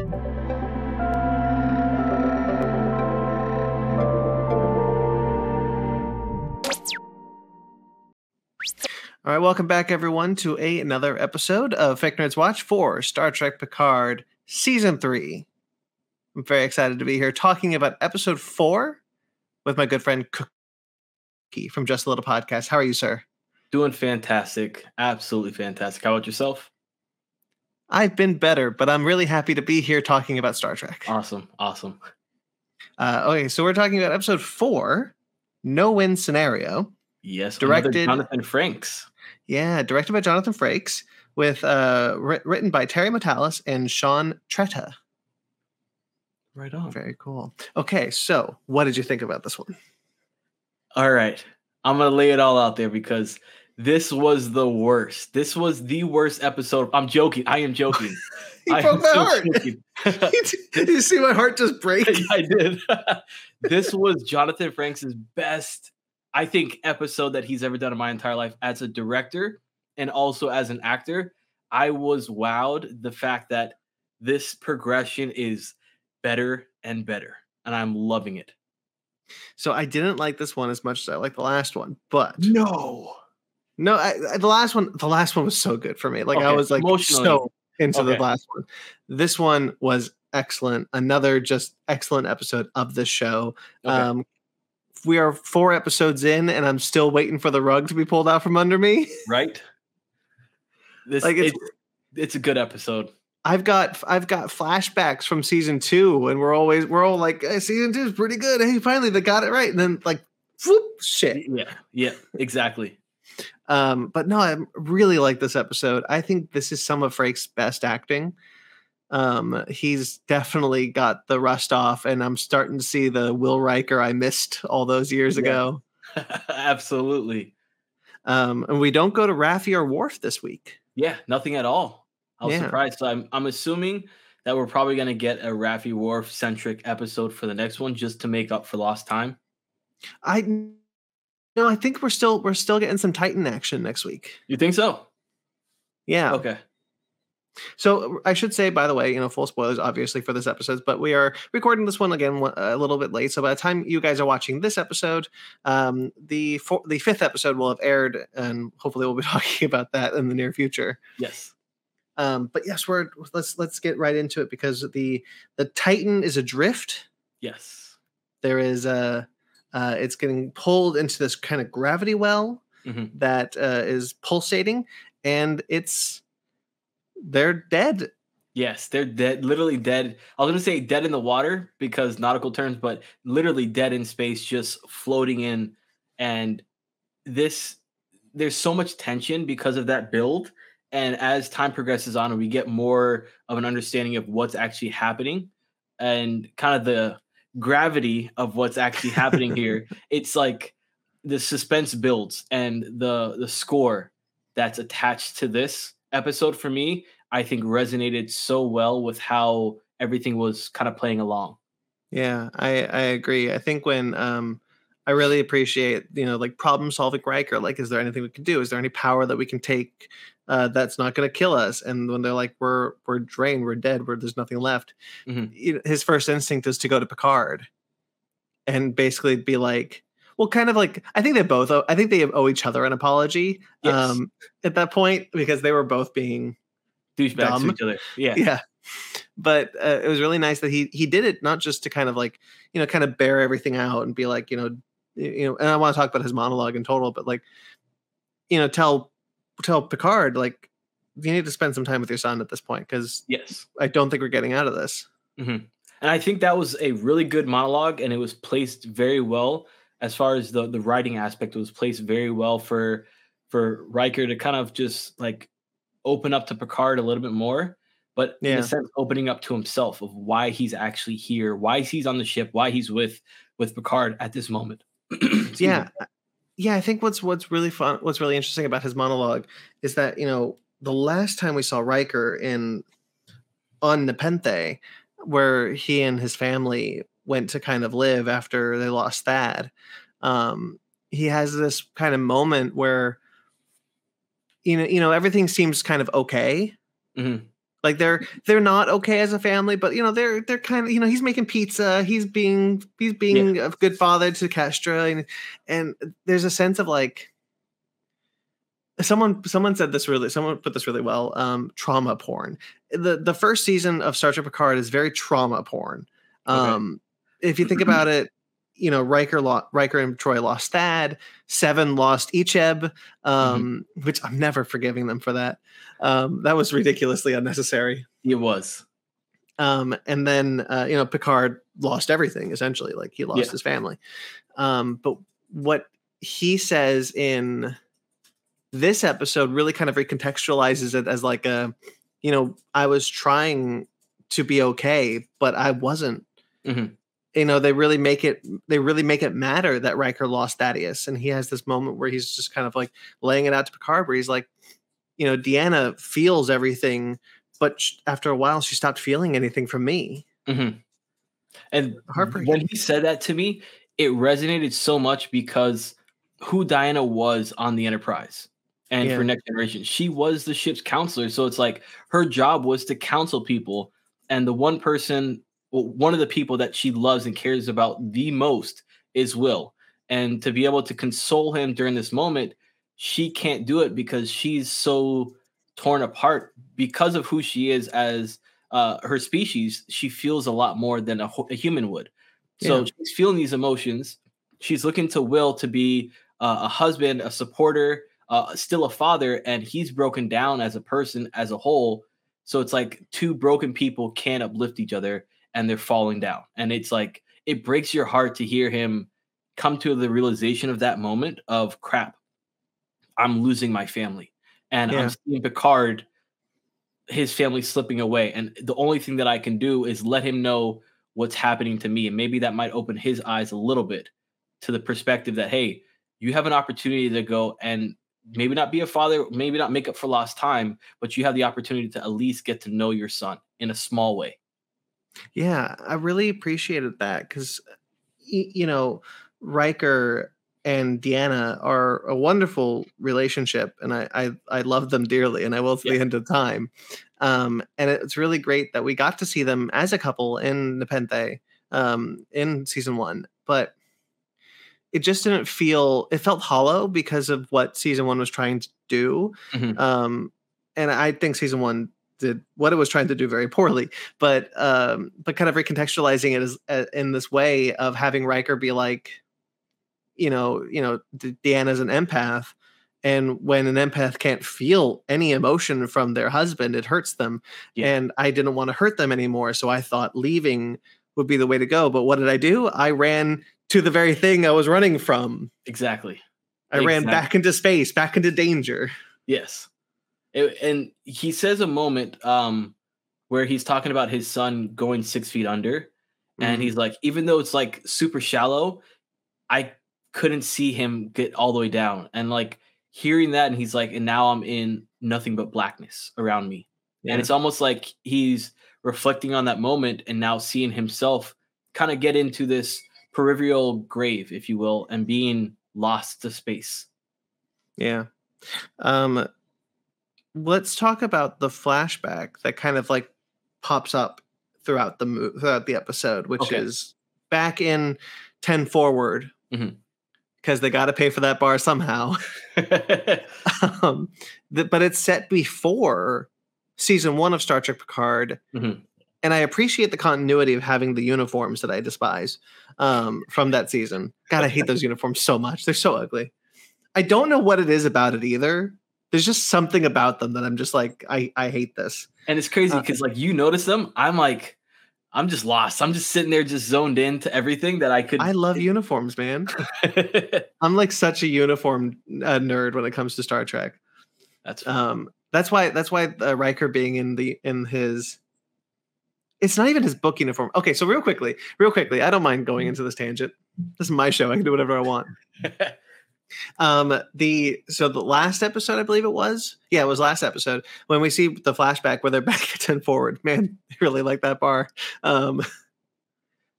All right, welcome back, everyone, to a, another episode of Fake Nerds Watch for Star Trek Picard Season 3. I'm very excited to be here talking about episode 4 with my good friend Cookie from Just a Little Podcast. How are you, sir? Doing fantastic. Absolutely fantastic. How about yourself? I've been better, but I'm really happy to be here talking about Star Trek. Awesome. Awesome. Uh, okay, so we're talking about episode 4 No Win Scenario. Yes, Directed- Jonathan Frakes. Yeah, directed by Jonathan Frakes, with uh, wri- written by Terry Matalas and Sean Tretta. Right on. Very cool. Okay, so what did you think about this one? All right. I'm going to lay it all out there because this was the worst. This was the worst episode. I'm joking. I am joking. He I broke my heart. did you see my heart just break? I did. this was Jonathan Frakes' best, I think, episode that he's ever done in my entire life as a director and also as an actor. I was wowed the fact that this progression is better and better, and I'm loving it. So I didn't like this one as much as I like the last one, but No. No, I, I- the last one, the last one was so good for me. Like I was like so into Okay. the last one. This one was excellent. Another just excellent episode of the show. Okay. Um, we are four episodes in, and I'm still waiting for the rug to be pulled out from under me. right? This Like, it's- it's, it's a good episode. I've got I've got flashbacks from season two, and we're always we're all like, hey, season two is pretty good. Hey, finally they got it right, and then like, whoop, shit. Yeah, yeah, exactly. Um, but no, I really like this episode. I think this is some of Frake's best acting. Um, he's definitely got the rust off, and I'm starting to see the Will Riker I missed all those years Yeah. ago. Absolutely. Um, and we don't go to Raffi or Worf this week. Yeah, nothing at all. I was Yeah. surprised. So I'm I'm assuming that we're probably gonna get a Raffi Worf centric episode for the next one just to make up for lost time. I no, I think we're still we're still getting some Titan action next week. You think so? Yeah. Okay. So I should say, by the way, you know, full spoilers obviously for this episode, but we are recording this one again a little bit late. So by the time you guys are watching this episode, um, the four, the fifth episode will have aired, and hopefully we'll be talking about that in the near future. Yes. Um, but yes, we're let's let's get right into it because the the Titan is adrift. Yes. There is a uh, it's getting pulled into this kind of gravity well Mhm. that uh, is pulsating, and it's they're dead Yes, they're dead, literally dead. I was gonna say dead in the water because nautical terms, but literally dead in space, just floating in. And this, there's so much tension because of that build. And as time progresses on, we get more of an understanding of what's actually happening, and kind of the gravity of what's actually happening here. It's like the suspense builds, and the the score that's attached to this episode for me I think resonated so well with how everything was kind of playing along. Yeah, I I agree. I think when um I really appreciate, you know, like problem solving Riker, like is there anything we can do? Is there any power that we can take uh that's not going to kill us? And when they're like we're we're drained, we're dead, we're there's nothing left. Mhm. His first instinct is to go to Picard and basically be like well kind of like I think they both I think they owe each other an apology Yes. um at that point because they were both being Douchebags to each other. Yeah. yeah but uh, it was really nice that he he did it not just to kind of like you know kind of bear everything out and be like you know you know and i want to talk about his monologue in total but like you know tell tell picard like you need to spend some time with your son at this point because Yes. i don't think we're getting out of this mm-hmm. And I think that was a really good monologue, and it was placed very well as far as the the writing aspect. It was placed very well for for Riker to kind of just like open up to Picard a little bit more, but in a sense, opening up to himself of why he's actually here, why he's on the ship, why he's with with Picard at this moment. yeah, me. Yeah i think what's what's really fun what's really interesting about his monologue is that you know the last time we saw Riker in on Nepenthe, where he and his family went to kind of live after they lost Thad, um, he has this kind of moment where you know you know everything seems kind of okay Mhm. Like they're they're not okay as a family, but you know they're they're kind of you know he's making pizza, he's being he's being yeah. a good father to Kestra, and and there's a sense of like someone someone said this really someone put this really well um trauma porn the the first season of star trek picard is very trauma porn um okay. if you think about it you know Riker lost Riker and Troi lost Thad. Seven lost Icheb, mm-hmm. um, mm-hmm. which I'm never forgiving them for that. Um, that was ridiculously unnecessary. It was. Um, and then uh, you know Picard lost everything essentially, like he lost yeah. his family. Um, but what he says in this episode really kind of recontextualizes it as like a, you know, I was trying to be okay, but I wasn't. Mm-hmm you know they really make it they really make it matter that Riker lost Thaddeus, and he has this moment where he's just kind of like laying it out to Picard, where he's like, you know, Deanna feels everything, but after a while she stopped feeling anything from me. Mm-hmm. And when he said that to me, it resonated so much because who Deanna was on the Enterprise and yeah. for Next Generation, she was the ship's counselor. So it's like her job was to counsel people, and the one person well, one of the people that she loves and cares about the most is Will. And to be able to console him during this moment, she can't do it because she's so torn apart because of who she is as uh, her species. She feels a lot more than a, a human would. So yeah. she's feeling these emotions. She's looking to Will to be uh, a husband, a supporter, uh, still a father, and he's broken down as a person as a whole. So it's like two broken people can't uplift each other and they're falling down. And it's like it breaks your heart to hear him come to the realization of that moment of crap, I'm losing my family. And yeah. I'm seeing Picard, his family slipping away. And the only thing that I can do is let him know what's happening to me. And maybe that might open his eyes a little bit to the perspective that, hey, you have an opportunity to go and maybe not be a father, maybe not make up for lost time, but you have the opportunity to at least get to know your son in a small way. Yeah, I really appreciated that because, you know, Riker and Deanna are a wonderful relationship, and I I, I love them dearly, and I will to yeah. the end of time. Um, and it's really great that we got to see them as a couple in Nepenthe um, in season one, but it just didn't feel it felt hollow because of what season one was trying to do. Mm-hmm. Um, and I think season one did what it was trying to do very poorly, but um, but kind of recontextualizing it as uh, in this way of having Riker be like, you know, you know, Deanna's an empath, and when an empath can't feel any emotion from their husband, it hurts them. Yeah. And I didn't want to hurt them anymore, so I thought leaving would be the way to go. But what did I do? I ran to the very thing I was running from. Exactly. I exactly. ran back into space, back into danger. Yes. It, and he says a moment um, where he's talking about his son going six feet under, mm-hmm. and he's like, even though it's like super shallow, I couldn't see him get all the way down. And like hearing that, and he's like, and now I'm in nothing but blackness around me. Yeah. And it's almost like he's reflecting on that moment and now seeing himself kind of get into this peripheral grave, if you will, and being lost to space. Yeah. Um, let's talk about the flashback that kind of like pops up throughout the mo- throughout the episode, which okay. is back in ten forward because mm-hmm. they got to pay for that bar somehow. um, the, but it's set before season one of Star Trek Picard. Mm-hmm. And I appreciate the continuity of having the uniforms that I despise um, from that season. God, I hate those uniforms so much. They're so ugly. I don't know what it is about it either there's just something about them that I'm just like, I, I hate this. And it's crazy because uh, like you notice them, I'm like, I'm just lost. I'm just sitting there, just zoned in to everything that I could. I love uniforms, man. I'm like such a uniform uh, nerd when it comes to Star Trek. That's um, that's why that's why uh, Riker being in the in his. It's not even his book uniform. Okay, so real quickly, real quickly, I don't mind going into this tangent. This is my show. I can do whatever I want. Um, the so the last episode, I believe it was. Yeah, it was last episode when we see the flashback where they're back at ten forward. Man, I really like that bar. Um,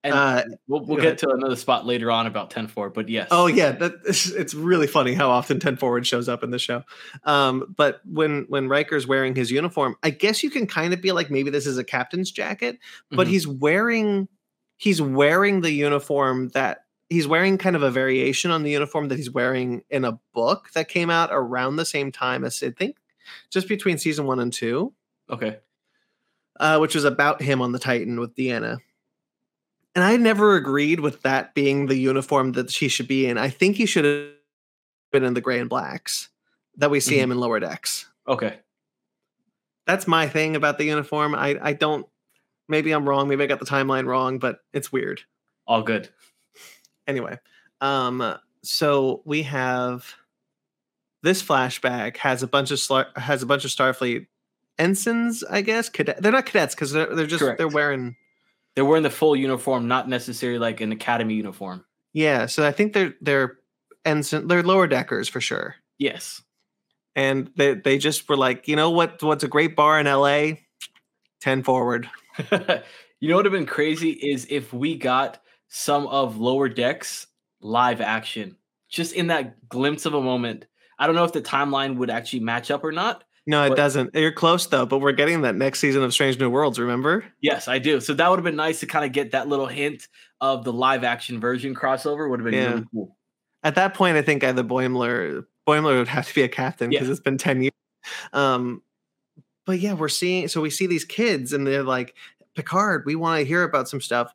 And Uh, we'll, we'll get to another spot later on about 10 4, but yes. Oh yeah, that it's, it's really funny how often Ten Forward shows up in the show. Um, but when when Riker's wearing his uniform, I guess you can kind of be like maybe this is a captain's jacket, but Mhm. he's wearing he's wearing the uniform that he's wearing kind of a variation on the uniform that he's wearing in a book that came out around the same time as I think just between season one and two, Okay. uh, which was about him on the Titan with Deanna. And I never agreed with that being the uniform that she should be in. I think he should have been in the gray and blacks that we see Mhm. him in lower decks. Okay. That's my thing about the uniform. I, I don't, maybe I'm wrong. Maybe I got the timeline wrong, but it's weird. All good. Anyway, um, so we have this flashback has a bunch of slar- has a bunch of Starfleet ensigns, I guess. Cadet. They're not cadets because they're, they're just Correct. they're wearing They're wearing the full uniform, not necessarily like an academy uniform. Yeah, so I think they're they're ensign they're lower deckers for sure. Yes. And they they just were like, you know what what's a great bar in LA? 10 forward. you know what would have been crazy is if we got some of lower decks live action just in that glimpse of a moment i don't know if the timeline would actually match up or not No, it What- doesn't. You're close though, but we're getting that next season of Strange New Worlds, remember? yes i do so that would have been nice to kind of get that little hint of the live action version crossover would have been Yeah. really cool At that point, I think either Boimler Boimler would have to be a captain because Yeah. it's been 10 years. Um but yeah, we're seeing so we see these kids and they're like, Picard, we want to hear about some stuff.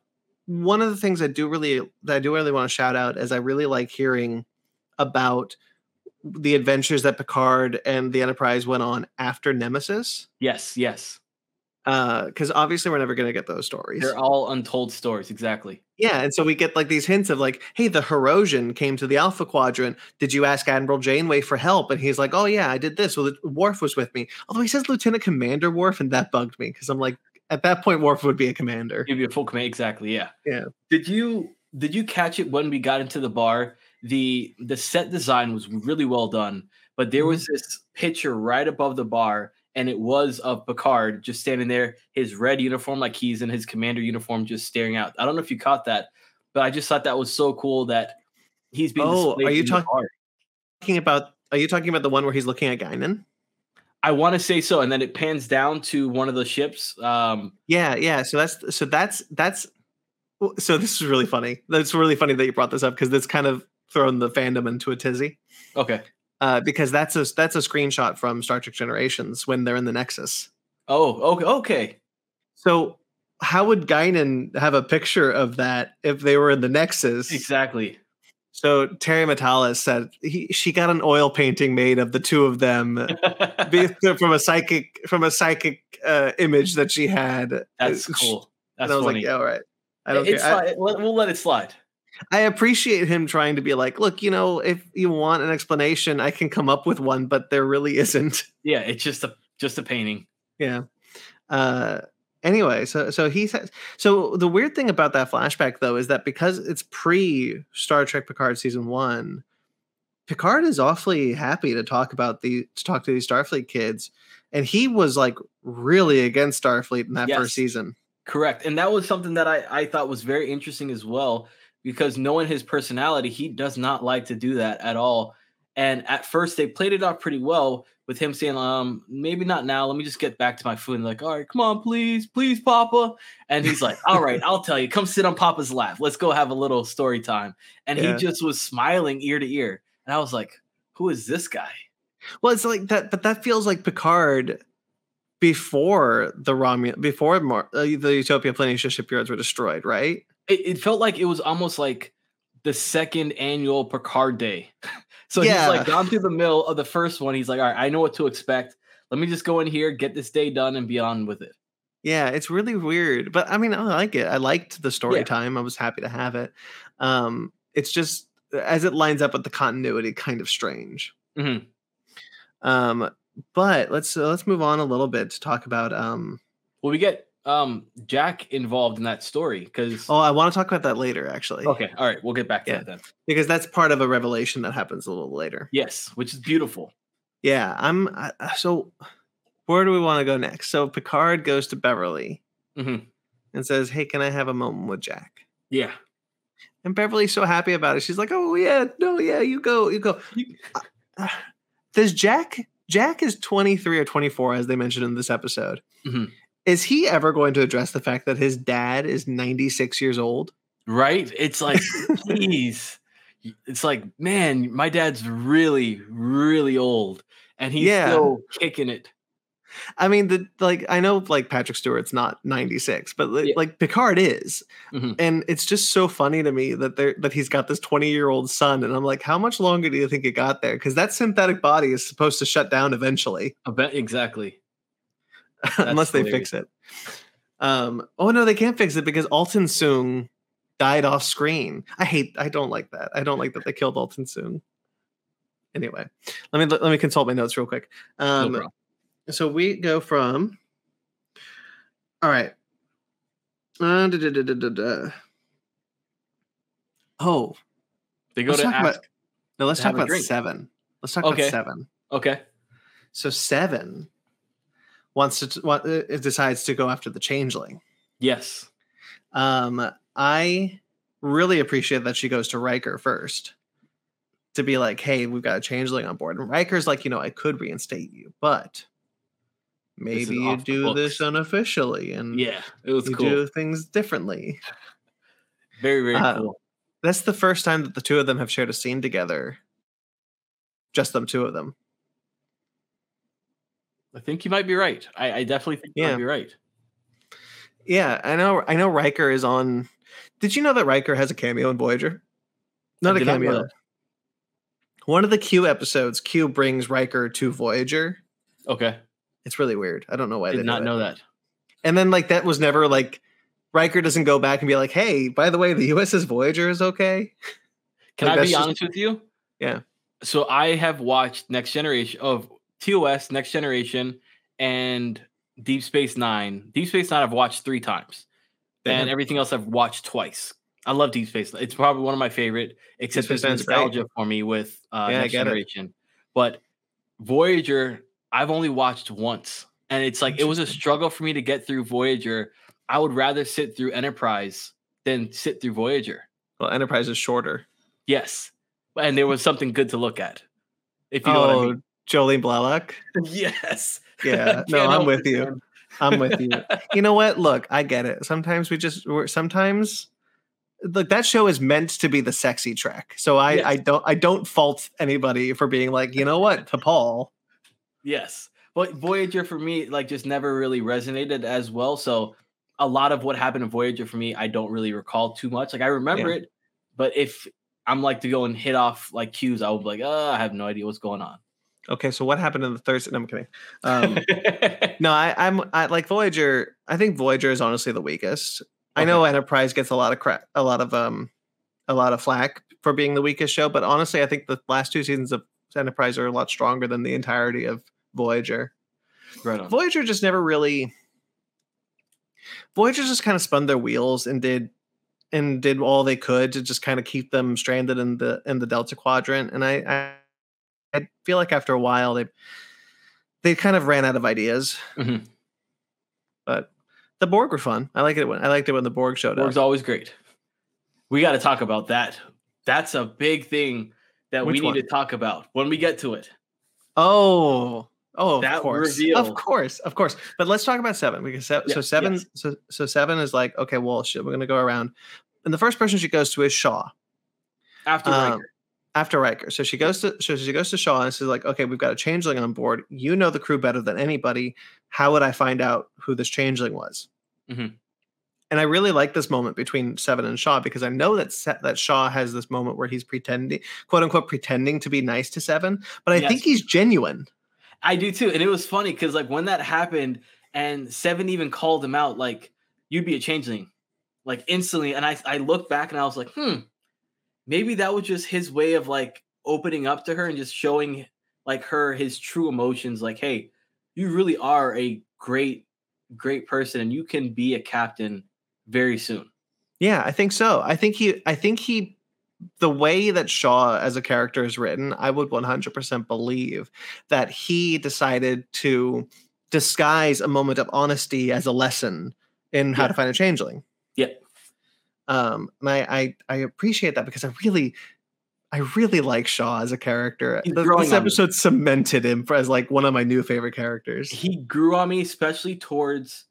One of the things I do really that I do really want to shout out is I really like hearing about the adventures that Picard and the Enterprise went on after Nemesis. yes yes uh, Because obviously we're never going to get those stories. they're all untold stories exactly Yeah, and so we get like these hints of like, hey, the Herosian came to the Alpha Quadrant. Did you ask Admiral Janeway for help? And he's like, oh yeah, I did this. Well, the- Worf was with me. Although he says Lieutenant Commander Worf, and that bugged me because I'm like, at that point, Worf would be a commander. give you a full command exactly yeah Yeah. did you did you catch it when we got into the bar the the set design was really well done but there was mm-hmm. this picture right above the bar and it was of picard just standing there his red uniform like he's in his commander uniform just staring out i don't know if you caught that but i just thought that was so cool that he's being Oh, are you talking- Talking about, are you talking about the one where he's looking at Guinan? I want to say so and then it pans down to one of the ships um Yeah, yeah. So that's so that's that's so this is really funny. That's really funny that you brought this up because that's kind of thrown the fandom into a tizzy. okay Uh, because that's a that's a screenshot from Star Trek Generations when they're in the Nexus. oh okay okay So how would Guinan have a picture of that if they were in the Nexus? exactly So Terry Matalas said he, she got an oil painting made of the two of them from a psychic from a psychic uh, image that she had. that's Uh, cool that's and I was funny like, yeah, all right. I don't it's care. I- we'll let it slide I appreciate him trying to be like, look, you know, if you want an explanation, I can come up with one, but there really isn't. Yeah, it's just a just a painting. Yeah. Uh anyway, so so he says so the weird thing about that flashback though is that because it's pre Star Trek Picard season 1, Picard is awfully happy to talk about the to talk to these Starfleet kids and he was like really against Starfleet in that Yes. first season. Correct. And that was something that I, I thought was very interesting as well, because knowing his personality, he does not like to do that at all. And at first they played it off pretty well with him saying, um, maybe not now. Let me just get back to my food. And like, all right, come on, please, please, Papa. And he's like, all right, I'll tell you, come sit on Papa's lap. Let's go have a little story time. And Yeah. he just was smiling ear to ear. And I was like, who is this guy? Well, it's like that, but that feels like Picard before the Romulan, before Mar- uh, the Utopia Planitia shipyards were destroyed, right? it, it felt like it was almost like the second annual Picard Day. so Yeah. he's like gone through the mill of the first one. He's like, all right, I know what to expect. Let me just go in here, get this day done, and be on with it. Yeah, it's really weird, but I mean, I like it. I liked the story Yeah. time. I was happy to have it. Um, it's just as it lines up with the continuity, kind of strange. Mhm. Um, but let's uh, let's move on a little bit to talk about. Um, Well, we get um Jack involved in that story because oh, I want to talk about that later, actually. okay, all right, we'll get back to Yeah. that then. because that's part of a revelation that happens a little later. Yes, which is beautiful. Yeah, I'm. I, so, where do we want to go next? So Picard goes to Beverly Mhm. and says, "Hey, can I have a moment with Jack?" Yeah. And Beverly's so happy about it. She's like, "Oh yeah, no, yeah, you go, you go." Uh, does Jack? Jack is twenty three or twenty four, as they mentioned in this episode. Mhm. Is he ever going to address the fact that his dad is ninety six years old? Right? It's like, please. It's like, man, my dad's really, really old, and he's Yeah. still kicking it. I mean, the like I know like Patrick Stewart's not 96, but like, Yeah. like Picard is. Mhm. And it's just so funny to me that there that he's got this 20-year-old son and I'm like, how much longer do you think it got there? Cuz that synthetic body is supposed to shut down eventually I bet exactly. unless they hilarious. fix it. Um oh no, they can't fix it because Altan Soong died off screen. I hate I don't like that. I don't like that they killed Altan Soong. Anyway, let me let me consult my notes real quick. Um problem. so we go from all right uh, da, da, da, oh They go let's to ask. about no let's talk about drink. seven let's talk Okay. about seven okay. so seven wants to t- wa- uh, decides to go after the changeling Yes. um i really appreciate that she goes to Riker first to be like hey we've got a changeling on board and Riker's like you know i could reinstate you but maybe you do this unofficially and Yeah. It was cool. do things differently. Very, very Uh, cool. That's the first time that the two of them have shared a scene together. Just them two of them. I think you might be right. I, I definitely think you Yeah. might be right. Yeah, I know. I know Riker is on. Did you know that Riker has a cameo in Voyager? Not a did not cameo. One of the Q episodes, Q brings Riker to Voyager. Okay. It's really weird. I don't know why they Did not do it. know that. And then like that was never like Riker doesn't go back and be like, "Hey, by the way, the USS Voyager is okay." Can Like, I be just- honest with you? Yeah. So I have watched Next Generation of TOS, Next Generation, and Deep Space Nine. Deep Space Nine I've watched three times, Yeah. and everything else I've watched twice. I love Deep Space. It's probably one of my favorite, except it's great. nostalgia for me with uh, Yeah, Next get it. Generation. But Voyager, I've only watched once, and it's like it was a struggle for me to get through Voyager. I would rather sit through Enterprise than sit through Voyager. Well, Enterprise is shorter. Yes, and there was something good to look at. If you know what I mean. Jolene Blalock. Yes. Yeah, no, I'm with you. I'm with you. you know what? Look, I get it. Sometimes we just we're sometimes look that show is meant to be the sexy track. So I Yes. I don't I don't fault anybody for being like, you know what, T'Pol. Yes. But Voyager for me, like, just never really resonated as well. So a lot of what happened in Voyager for me, I don't really recall too much. Like I remember it, but if I'm like to go and hit off like cues, I would be like, oh, I have no idea what's going on. Okay, so what happened in the third? No, I'm kidding. Um, no, I, I'm I like Voyager. I think Voyager is honestly the weakest. I know Enterprise gets a lot of crap, a lot of um, a lot of flack for being the weakest show, but honestly, I think the last two seasons of Enterprise are a lot stronger than the entirety of Voyager. right on. Voyager just never really. Voyager just kind of spun their wheels and did and did all they could to just kind of keep them stranded in the in the Delta Quadrant. And I I, I feel like after a while they they kind of ran out of ideas. Mhm. But the Borg were fun. I like it when I liked it when the Borg showed Borg's up. Borg's always great. We got to talk about that. That's a big thing that Which we need one? to talk about when we get to it. Oh. Oh, That of course, reveal. of course, of course. But let's talk about seven because se- Yeah, so seven, yes. so so seven is like okay, well, shit, we're gonna go around, and the first person she goes to is Shaw. After Um, Riker. After Riker. So she goes to so she goes to Shaw and she's like, okay, we've got a changeling on board. You know the crew better than anybody. How would I find out who this changeling was? Mhm. And I really like this moment between Seven and Shaw because I know that Se- that Shaw has this moment where he's pretending, quote unquote, pretending to be nice to Seven, but I Yes. think he's genuine. I do too. And it was funny because like when that happened and Seven even called him out, like, you'd be a changeling. Like instantly. And I I looked back and I was like, hmm, maybe that was just his way of like opening up to her and just showing like her his true emotions. Like, hey, you really are a great, great person, and you can be a captain very soon. Yeah, I think so. I think he I think he the way that Shaw as a character is written, I would 100% believe that he decided to disguise a moment of honesty as a lesson in how Yeah. to find a changeling. Um, and I, I I appreciate that because I really I really like Shaw as a character. The- this episode cemented him as like one of my new favorite characters. he grew on me, especially towards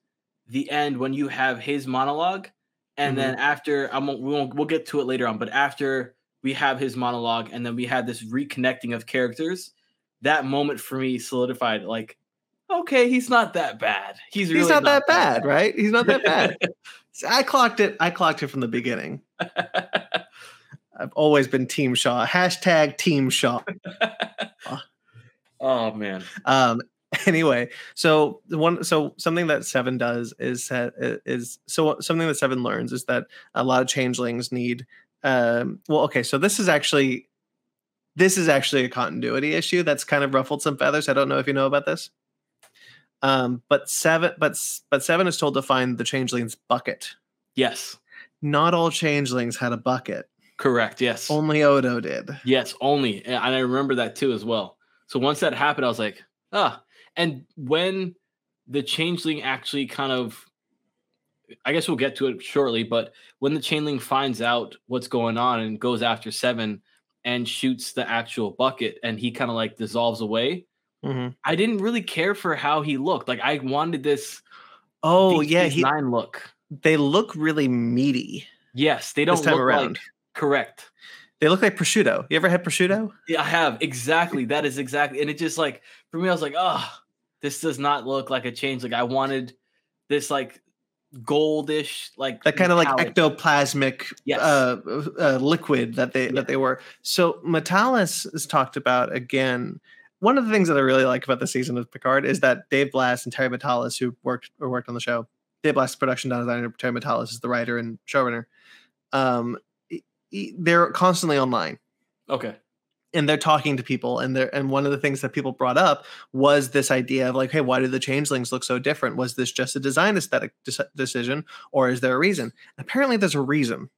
the end when you have his monologue, and then after I'm we won't we'll get to it later on, but after we have his monologue, and then we have this reconnecting of characters, that moment for me solidified like, okay, he's not that bad. He's really He's not, that bad, right? He's not that bad. I clocked it. I clocked it from the beginning. I've always been Team Shaw. Hashtag Team Shaw. oh man, Um, anyway, so the one, so something that Seven does is is so something that Seven learns is that a lot of changelings need. Um, well, okay, so this is actually this is actually a continuity issue that's kind of ruffled some feathers. I don't know if you know about this. Um, but seven, but but seven is told to find the changeling's bucket. yes, Not all changelings had a bucket. correct, yes, Only Odo did. yes, only, and I remember that too as well. So once that happened, I was like, ah, and when the changeling actually kind of I guess we'll get to it shortly, but when the changeling finds out what's going on and goes after Seven and shoots the actual bucket and he kind of like dissolves away, Mhm. I didn't really care for how he looked. Like I wanted this Oh yeah, he, nine look. they look really meaty Yes, they don't look around. like correct. They look like prosciutto. You ever had prosciutto? Yeah, I have exactly. That is exactly, and it just like for me, I was like, oh, this does not look like a change. Like I wanted this like goldish, like That kind of like ectoplasmic Yes. uh, uh, liquid that they Yeah. that they were. So Matalas is talked about again. One of the things that I really like about the season of Picard is that Dave Blass and Terry Matalas, who worked or worked on the show, Dave Blass, is production designer, Terry Matalas is the writer and showrunner. Um, they're constantly online. Okay. and they're talking to people and they're and one of the things that people brought up was this idea of like hey why do the changelings look so different was this just a design aesthetic dec- decision or is there a reason apparently there's a reason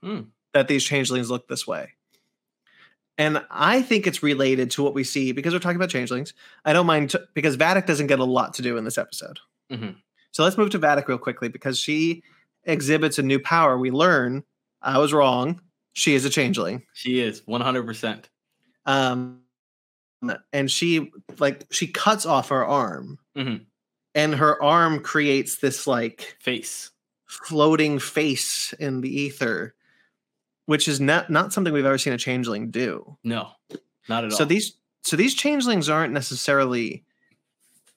Hmm. that these changelings look this way and i think it's related to what we see because we're talking about changelings i don't mind t- because vadic doesn't get a lot to do in this episode Mhm. so let's move to vadic real quickly because she exhibits a new power we learn i was wrong she is a changeling She is one hundred percent. um and she like she cuts off her arm Mhm. and her arm creates this like Face. floating face in the ether which is not not something we've ever seen a changeling do No, not at all. so these so these changelings aren't necessarily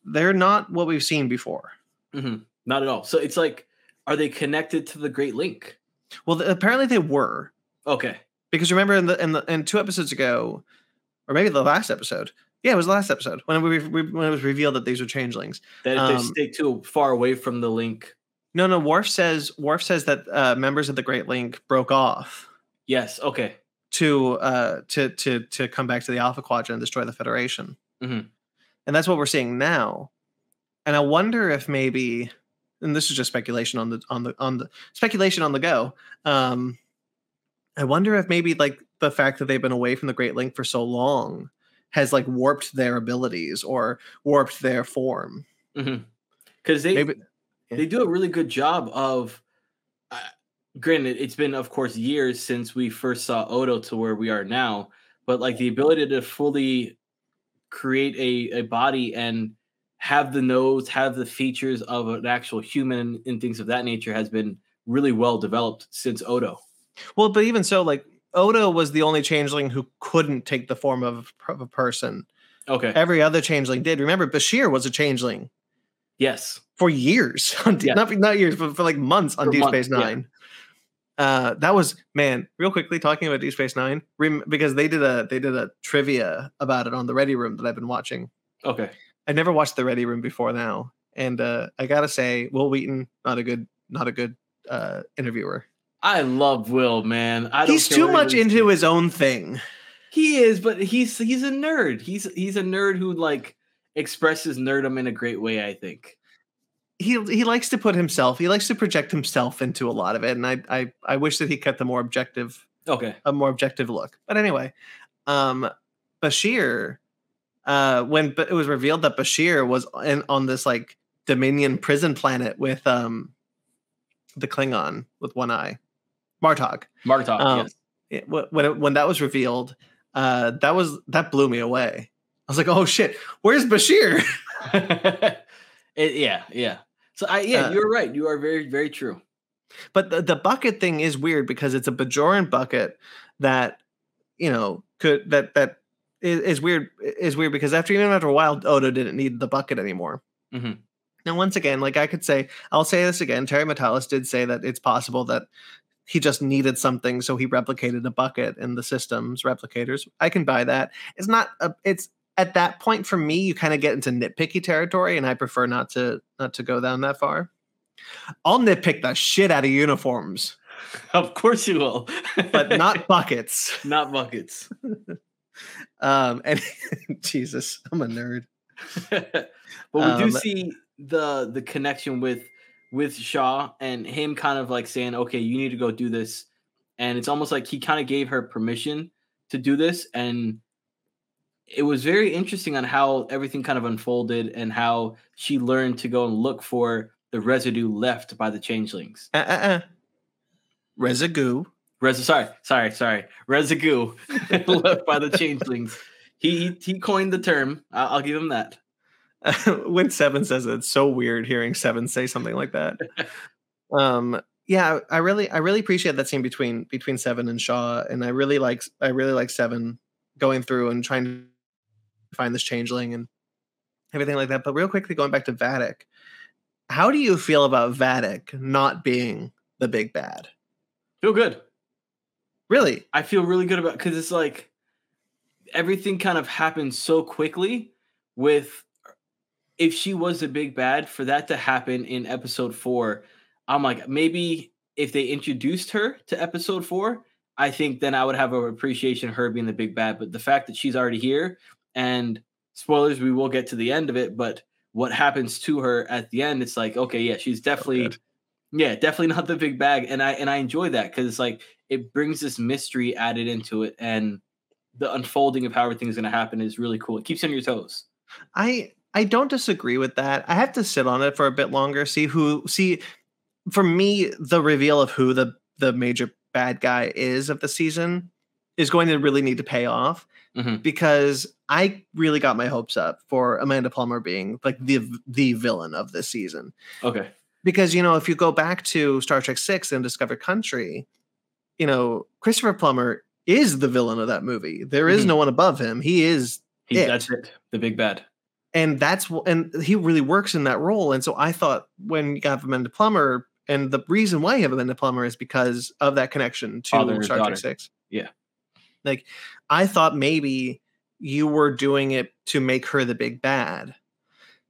they're not what we've seen before Mhm. not at all. So it's like, are they connected to the Great Link? well th- apparently they were Okay. because remember in the in the in two episodes ago or maybe the last episode yeah it was the last episode when we, we when it was revealed that these were changelings That if Um, they stay too far away from the link. No, no. Worf says Worf says that uh, members of the Great Link broke off Yes. Okay. to uh, to to to come back to the Alpha Quadrant and destroy the Federation, Mhm. and that's what we're seeing now. And I wonder if maybe, and this is just speculation on the on the on the speculation on the go. Um, I wonder if maybe like the fact that they've been away from the Great Link for so long has like warped their abilities or warped their form. Because they Maybe yeah. they do a really good job of. Granted, it's been of course years since we first saw Odo to where we are now, but like the ability to fully create a, a body and have the nose, have the features of an actual human and things of that nature has been really well developed since Odo. Well, but even so, like Odo was the only changeling who couldn't take the form of, of a person. Okay. Every other changeling did. Remember, Bashir was a changeling Yes. for years, on D- Yeah. not not years, but for like months on For Deep months, Space yeah. Uh, that was man. Real quickly talking about Deep Space Nine, rem- because they did a they did a trivia about it on the Ready Room that I've been watching. Okay. I never watched the Ready Room before now, and uh, I gotta say, Wil Wheaton not a good not a good uh, interviewer. I love Will, man. I don't He's too much into his own thing. He is, but he's he's a nerd. He's he's a nerd who like expresses nerdum in a great way. I think. He he likes to put himself he likes to project himself into a lot of it and i i, I wish that he kept a more objective Okay. a more objective look but anyway um bashir uh when it was revealed that bashir was in, on this like dominion prison planet with um the klingon with one eye Martog. Martok, Um, yes. It- when it, when that was revealed, uh, that was that blew me away. I was like, "Oh shit, where's Bashir?" It- yeah, yeah. So I yeah, Uh, you're right. You are very, very true. But the, the bucket thing is weird because it's a Bajoran bucket that you know could that that is, is weird is weird because after even after a while, Odo didn't need the bucket anymore. Mhm. Now, once again, like I could say, I'll say this again. Terry Matalas did say that it's possible that he just needed something, so he replicated a bucket in the system's replicators. I can buy that. It's not a, it's at that point for me, you kind of get into nitpicky territory, and I prefer not to not to go down that far. I'll nitpick the shit out of uniforms, Of course you will. but not buckets. not buckets. Um, and Jesus, I'm a nerd. but we do Um, see the the connection with with Shaw and him kind of like saying, "Okay, you need to go do this," and it's almost like he kind of gave her permission to do this, and it was very interesting on how everything kind of unfolded and how she learned to go and look for the residue left by the changelings. Uh, uh, uh. Residue. Res- sorry, sorry, sorry. Residue left by the changelings. He he, he coined the term. I'll, I'll give him that. when Seven says it, it's so weird hearing Seven say something like that. um, yeah, I really, I really appreciate that scene between between Seven and Shaw, and I really like, I really like Seven going through and trying to find this changeling and everything like that. But real quickly, going back to Vadic, how do you feel about Vadic not being the big bad? Feel good. Really? I feel really good about because it's like everything kind of happened so quickly with if she was the big bad for that to happen in episode four, I'm like, maybe if they introduced her to episode four, I think then I would have an appreciation of her being the big bad. But the fact that she's already here and spoilers, we will get to the end of it, but what happens to her at the end, it's like, okay, yeah, she's definitely good. yeah, definitely not the big bag. And I and I enjoy that because it's like it brings this mystery added into it and the unfolding of how everything's gonna happen is really cool. It keeps you on your toes. I I don't disagree with that. I have to sit on it for a bit longer, see who see for me the reveal of who the the major bad guy is of the season is going to really need to pay off Mhm. because I really got my hopes up for Amanda Plummer being like the the villain of this season. Okay. Because you know, if you go back to Star Trek 6 and Discover Country, you know, Christopher Plummer is the villain of that movie. There is Mhm. no one above him. He is He, It. That's it. The big bad. and that's and he really works in that role. And so I thought when you got Amanda Plummer, and the reason why you have Amanda Plummer is because of that connection to Father Star. Trek Six. Yeah. Like I thought maybe you were doing it to make her the big bad.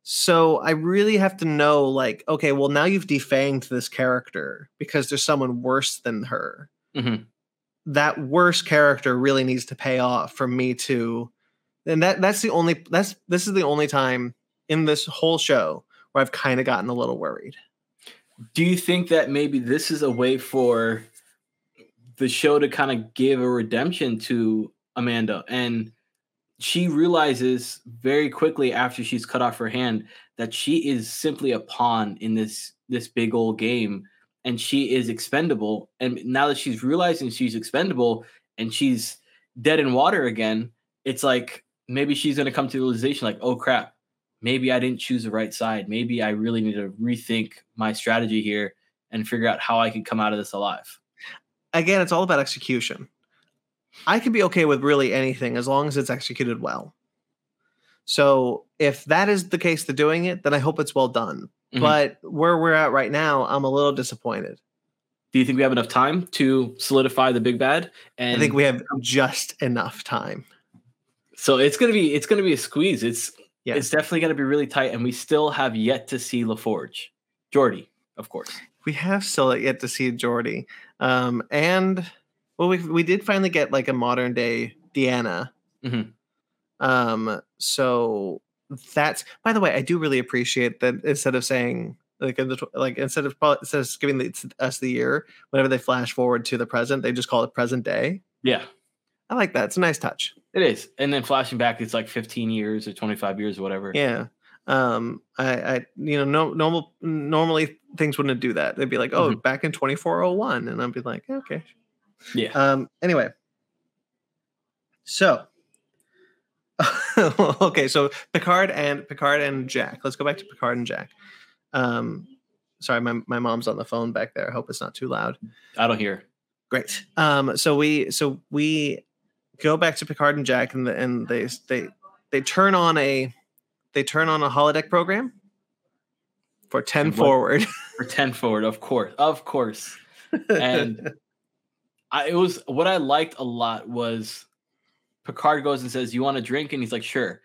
So I really have to know, like, okay, well now you've defanged this character because there's someone worse than her. Mhm. That worse character really needs to pay off for me to and that that's the only that's this is the only time in this whole show where I've kind of gotten a little worried. Do you think that maybe this is a way for the show to kind of give a redemption to Amanda and she realizes very quickly after she's cut off her hand that she is simply a pawn in this this big old game and she is expendable and now that she's realizing she's expendable and she's dead in water again it's like maybe she's going to come to the realization like oh crap maybe i didn't choose the right side. Maybe i really need to rethink my strategy here and figure out how i can come out of this alive Again, it's all about execution. I can be okay with really anything as long as it's executed well. So if that is the case to doing it, then I hope it's well done. Mhm. But where we're at right now, I'm a little disappointed. do you think we have enough time to solidify the big bad and I think we have just enough time. so it's gonna be it's gonna be a squeeze it's Yeah. it's definitely gonna be really tight and we still have yet to see laforge geordi of course We have still yet to see Geordi. Um, and well, we we did finally get like a modern day Deanna. Mhm. Um, so that's by the way, I do really appreciate that instead of saying like in the, like instead of instead of giving the, us the year, whenever they flash forward to the present, they just call it present day. yeah I like that. It's a nice touch. it is and then flashing back it's like 15 years or 25 years or whatever Yeah. Um, I, I you know, no, normal normally things wouldn't do that. They'd be like, oh, Mhm. back in 2401, and I'd be like, okay. Yeah. Um. Anyway, so okay, so Picard and Picard and Jack. Let's go back to Picard and Jack. Um, sorry, my my mom's on the phone back there. I hope it's not too loud. I don't hear. Great. Um, so we so we go back to Picard and Jack, and the, and they they they turn on a they turn on a holodeck program for ten What? forward. For 10 forward, of course. Of course. And I, it was what I liked a lot was Picard goes and says, You want a drink? And he's like, Sure.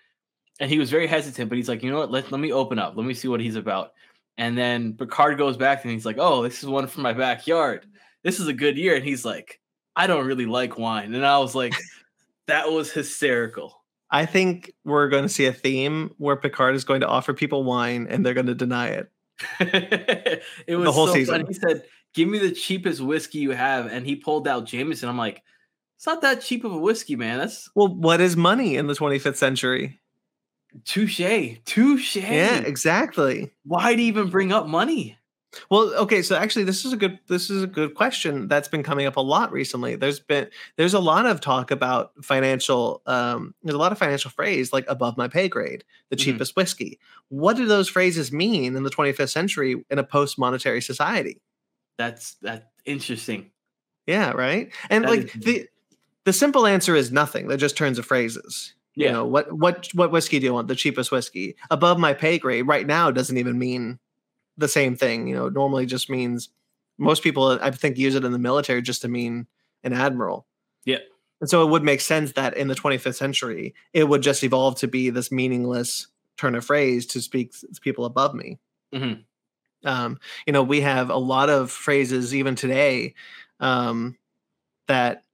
And he was very hesitant, but he's like, You know what? Let, let me open up. Let me see what he's about. And then Picard goes back and he's like, Oh, this is one from my backyard. This is a good year. And he's like, I don't really like wine. And I was like, That was hysterical. I think we're going to see a theme where Picard is going to offer people wine and they're going to deny it. it was whole so season. He said, "Give me the cheapest whiskey you have," and he pulled out Jameson. I'm like, "It's not that cheap of a whiskey, man. That's Well, what is money in the 25th century? touche, touche. Yeah, exactly. Why'd even bring up money? Well, okay, so actually this is a good this is a good question that's been coming up a lot recently. There's been there's a lot of talk about financial um there's a lot of financial phrase like above my pay grade, the Mhm. cheapest whiskey. What do those phrases mean in the 25th century in a post-monetary society? That's that's interesting. Yeah, right? And That like is- the the simple answer is nothing. They're just turns of phrases. You Yeah. know, what what what whiskey do you want? The cheapest whiskey. Above my pay grade right now doesn't even mean the same thing. You know, normally just means most people I think use it in the military just to mean an admiral. Yeah. And so it would make sense that in the 25th century, it would just evolve to be this meaningless turn of phrase to speak to people above me. Mhm. Um, you know, we have a lot of phrases even today um, that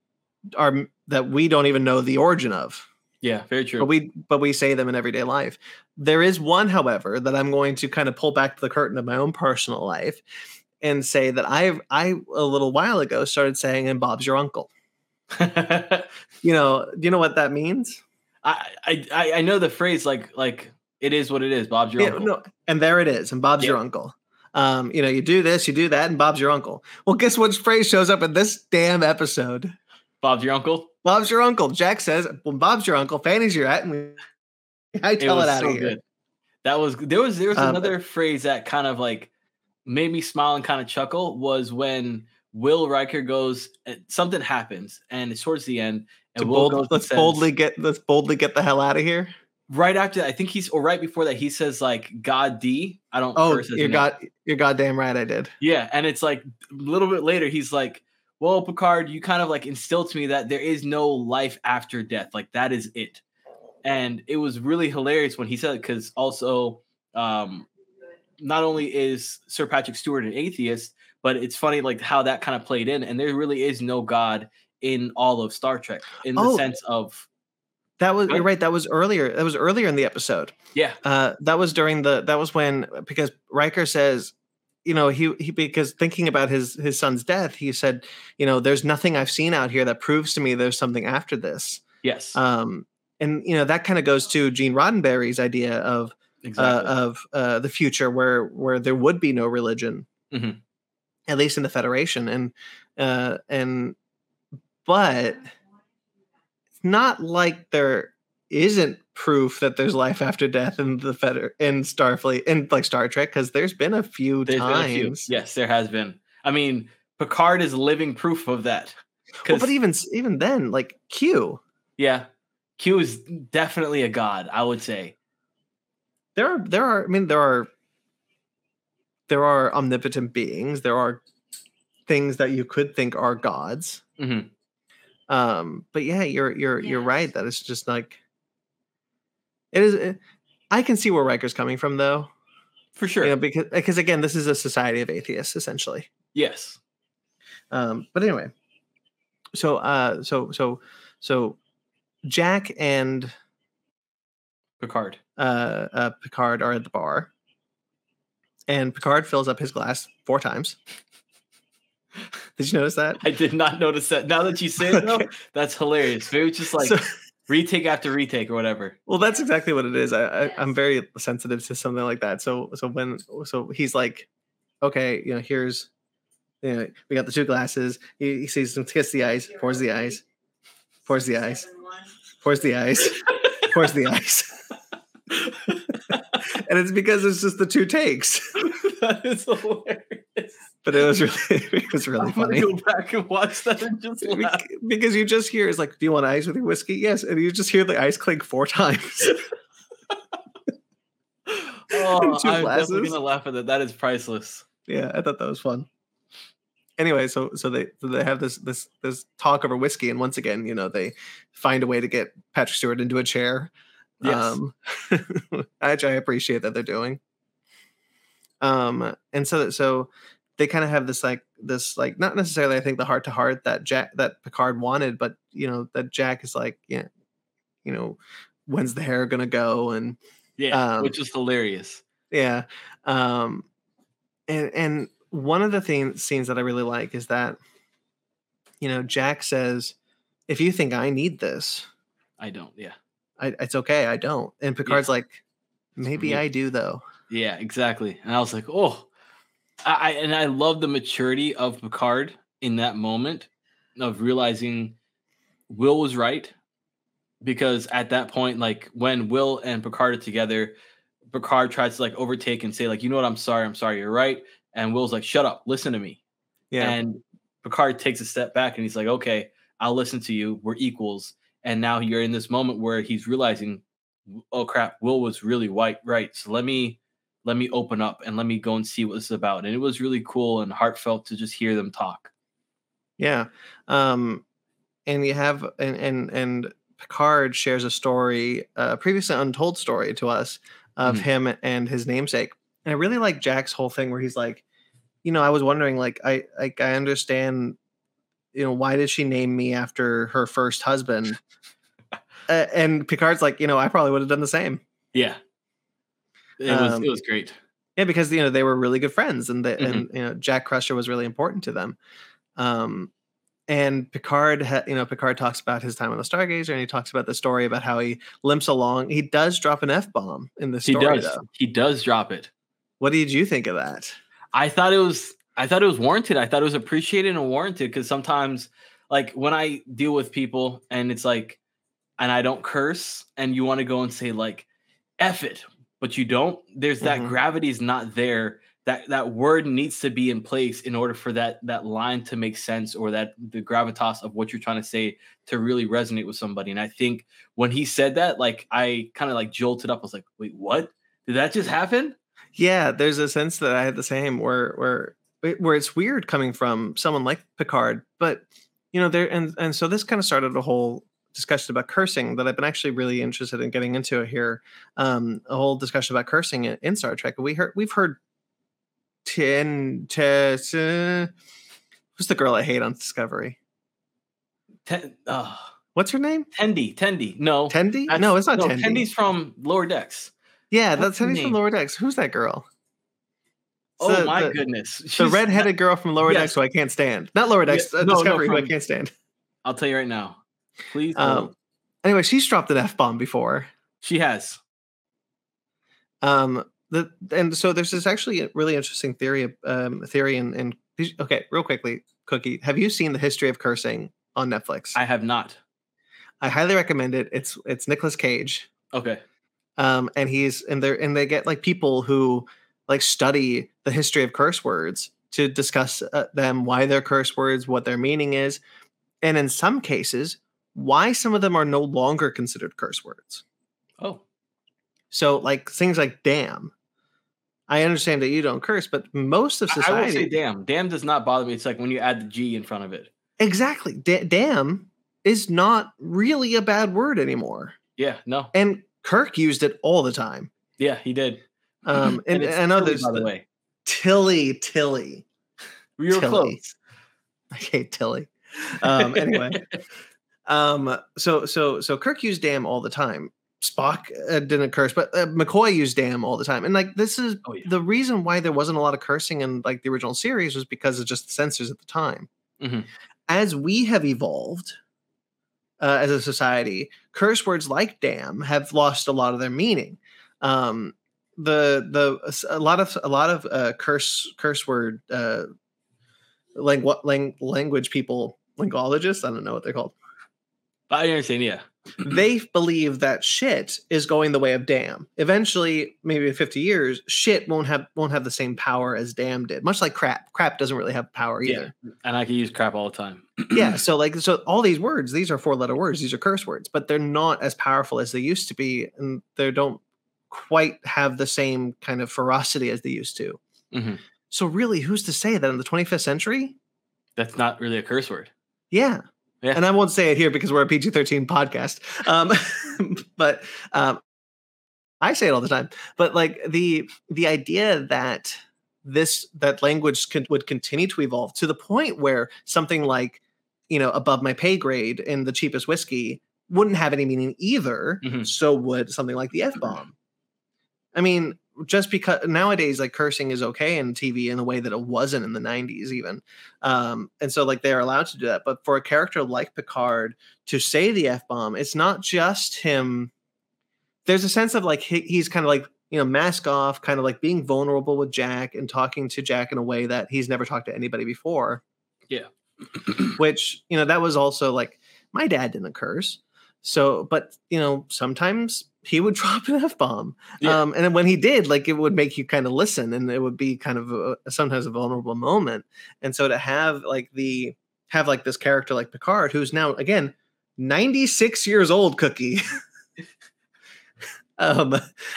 are that we don't even know the origin of, Yeah, very true. but we but we say them in everyday life. There is one, however, that I'm going to kind of pull back the curtain of my own personal life and say that I I a little while ago started saying, "And Bob's your uncle." You know, do you know what that means? I I I know the phrase like like it is what it is. Bob's your Yeah, uncle. no, and there it is, and Bob's your uncle. Um, you know, you do this, you do that, and Bob's your uncle. Well, guess what phrase shows up in this damn episode? Bob's your uncle. Bob's your uncle. Jack says, "Well, Bob's your uncle. Fanny's your aunt. and we I tell it, was out so of here. good. That was there was there was Um, another phrase that kind of like made me smile and kind of chuckle was when Will Riker goes uh, something happens and it's towards the end and To Will bold, goes let's says- boldly get let's boldly get the hell out of here. right after that, I think he's or right before that he says like God D. I don't Oh, you're god, you're goddamn right. I did. Yeah, and it's like a little bit later, he's like, "Well, Picard, you kind of like instilled to me that there is no life after death. Like that is it." And it was really hilarious when he said it because also, um, not only is Sir Patrick Stewart an atheist, but it's funny like how that kind of played in, and there really is no God in all of Star Trek in the Oh. sense of That was you're right. That was earlier. That was earlier in the episode. yeah, Uh, that was during the. That was when because Riker says, you know, he he because thinking about his his son's death, he said, you know, there's nothing I've seen out here that proves to me there's something after this. yes, Um, and you know that kind of goes to Gene Roddenberry's idea of uh, of uh, the future where where there would be no religion, Mhm. at least in the Federation, and uh, and but it's not like there isn't proof that there's life after death in the Feder in Starfleet in like Star Trek because there's been a few There's been a few. times. Yes, there has been. I mean, Picard is living proof of that. Well, 'Cause- but even even then, like Q, Yeah. Q is definitely a god, I would say. there are there are I mean there are there are omnipotent beings. There are things that you could think are gods. Mhm. Um, but yeah, you're you're you're right that it's just like it is. It, I can see where Riker's coming from though, For sure. you know, because because again, this is a society of atheists essentially. Yes. Um, but anyway, so uh, so so so Jack and Picard. uh, uh, Picard are at the bar, and Picard fills up his glass four times. Did you notice that? I did not notice that. Now that you say it, though, Okay. that's hilarious. Maybe it's just like So- retake after retake or whatever. Well, that's exactly what it is. I, I I'm very sensitive to something like that. So so when so he's like, okay, you know, here's, you know, we got the two glasses. He, he sees them, gets the ice, pours the ice, pours the ice, pours the ice, pours the ice, and it's because it's just the two takes. that is hilarious. But it was really it was really I'm gonna funny. go back and watch that and just laugh. Because you just hear it's like, do you want ice with your whiskey? Yes, and you just hear the ice clink four times. Oh, I'm glasses. definitely gonna laugh at that. That is priceless. yeah, I thought that was fun. Anyway, so so they so they have this this this talk over whiskey, and once again, you know, they find a way to get Patrick Stewart into a chair. Yes. Um, which I appreciate that they're doing. Um, and so so they kind of have this like this like not necessarily I think the heart to heart that Jack that Picard wanted, but you know that Jack is like yeah, you know, when's the hair gonna go and yeah, um, which is hilarious. yeah um and and one of the things scenes that i really like is that you know jack says if you think i need this I don't. Yeah. I, it's okay i don't and picard's like maybe i do though Yeah, exactly. And I was like, oh, I, and I love the maturity of Picard in that moment of realizing Will was right because at that point, like when Will and Picard are together, Picard tries to like overtake and say like, you know what, I'm sorry, I'm sorry, you're right, and Will's like, shut up, listen to me, yeah. And Picard takes a step back and he's like, okay, I'll listen to you, we're equals, and now you're in this moment where he's realizing, oh crap, Will was really white, right? So let me let me open up and let me go and see what this is about. And it was really cool and heartfelt to just hear them talk. yeah um and you have and and and picard shares a story a previously untold story to us of Mhm. him and his namesake and i really like jack's whole thing where he's like you know i was wondering like i like i understand you know why did she name me after her first husband uh, and picard's like you know i probably would have done the same Yeah. It was Um, it was great. yeah because you know they were really good friends and the, Mhm. and you know jack crusher was really important to them um and picard ha- you know picard talks about his time on the stargazer and he talks about the story about how he limps along he does drop an f-bomb in the He story does. though He does drop it. what did you think of that I thought it was I thought it was warranted. I thought it was appreciated and warranted because sometimes like when I deal with people and it's like and I don't curse and you want to go and say like F it, but you don't, there's that Mhm. gravity is not there. That that word needs to be in place in order for that that line to make sense or that the gravitas of what you're trying to say to really resonate with somebody. And I think when he said that, like I kind of like jolted up. I was like, wait, what? Did that just happen? yeah there's a sense that i had the same where where where it's weird coming from someone like picard but you know there and and so this kind of started a whole discussion about cursing that i've been actually really interested in getting into here um a whole discussion about cursing in, in star trek. We heard we've heard ten t- uh, who's the girl i hate on discovery? Ten, uh, what's her name? Tendy, Tendy. No, tendy no it's not no, tendy Tendy's from Lower Decks. yeah what's that's tendy's from lower decks. Who's that girl? Oh my the- goodness, the She's- redheaded girl from lower yes. decks who i can't stand. Not lower decks Yeah, uh, no, no, discovery who i can't stand. I'll tell you right now. Please, Um, anyway, she's dropped an F bomb before. she has. Um, the and so there's this actually a really interesting theory, um, theory and and okay, real quickly, Cookie, have you seen the history of cursing on Netflix? I have not. I highly recommend it. It's it's Nicolas Cage, Okay. um, and he's and they and they get like people who like study the history of curse words to discuss uh, them, why they're curse words, what their meaning is, and in some cases, why some of them are no longer considered curse words. Oh, So like things like damn. I understand that you don't curse, but most of I- I society say damn. Damn does not bother me. It's like when you add the G in front of it. exactly da- damn is not really a bad word anymore. Yeah. No. And Kirk used it all the time. Yeah, he did. Um and, know Tilly, there's by the way. Tilly Tilly. We were Tilly. close. I hate Tilly. Um anyway. um so so so Kirk used damn all the time. Spock uh, didn't curse, but uh, McCoy used damn all the time. And like this is Oh yeah. the reason why there wasn't a lot of cursing in like the original series was because of just the censors at the time. Mhm. As we have evolved, uh, as a society, curse words like "damn" have lost a lot of their meaning. Um, the the a lot of a lot of uh, curse curse word uh, langu- lang- language people linguologists I don't know what they're called. I understand. Yeah, they believe that shit is going the way of damn. Eventually, maybe in 50 years, shit won't have won't have the same power as damn did. Much like crap. Crap doesn't really have power either. yeah, and I can use crap all the time. Yeah. so like so all these words, these are four letter words, these are curse words, but they're not as powerful as they used to be, and they don't quite have the same kind of ferocity as they used to. Mhm. So really, who's to say that in the 25th century? That's not really a curse word. Yeah. Yeah. And I won't say it here because we're a PG 13 podcast. Um, but um, I say it all the time. But like the the idea that this that language can, would continue to evolve to the point where something like you know above my pay grade in the cheapest whiskey wouldn't have any meaning either. Mhm. So would something like the f bomb. I mean, just because nowadays like cursing is okay in TV in a way that it wasn't in the 90s even. Um, and so like they're allowed to do that. But for a character like Picard to say the F bomb, it's not just him. There's a sense of like he, he's kind of like, you know, mask off, kind of like being vulnerable with Jack and talking to Jack in a way that he's never talked to anybody before. Yeah. Which, you know, that was also like my dad didn't curse. So, but you know, sometimes he would drop an F bomb. Yeah. Um, and then when he did, like it would make you kind of listen and it would be kind of a, sometimes a vulnerable moment. And so to have like the, have like this character like Picard, who's now again 96 years old, Cookie, um,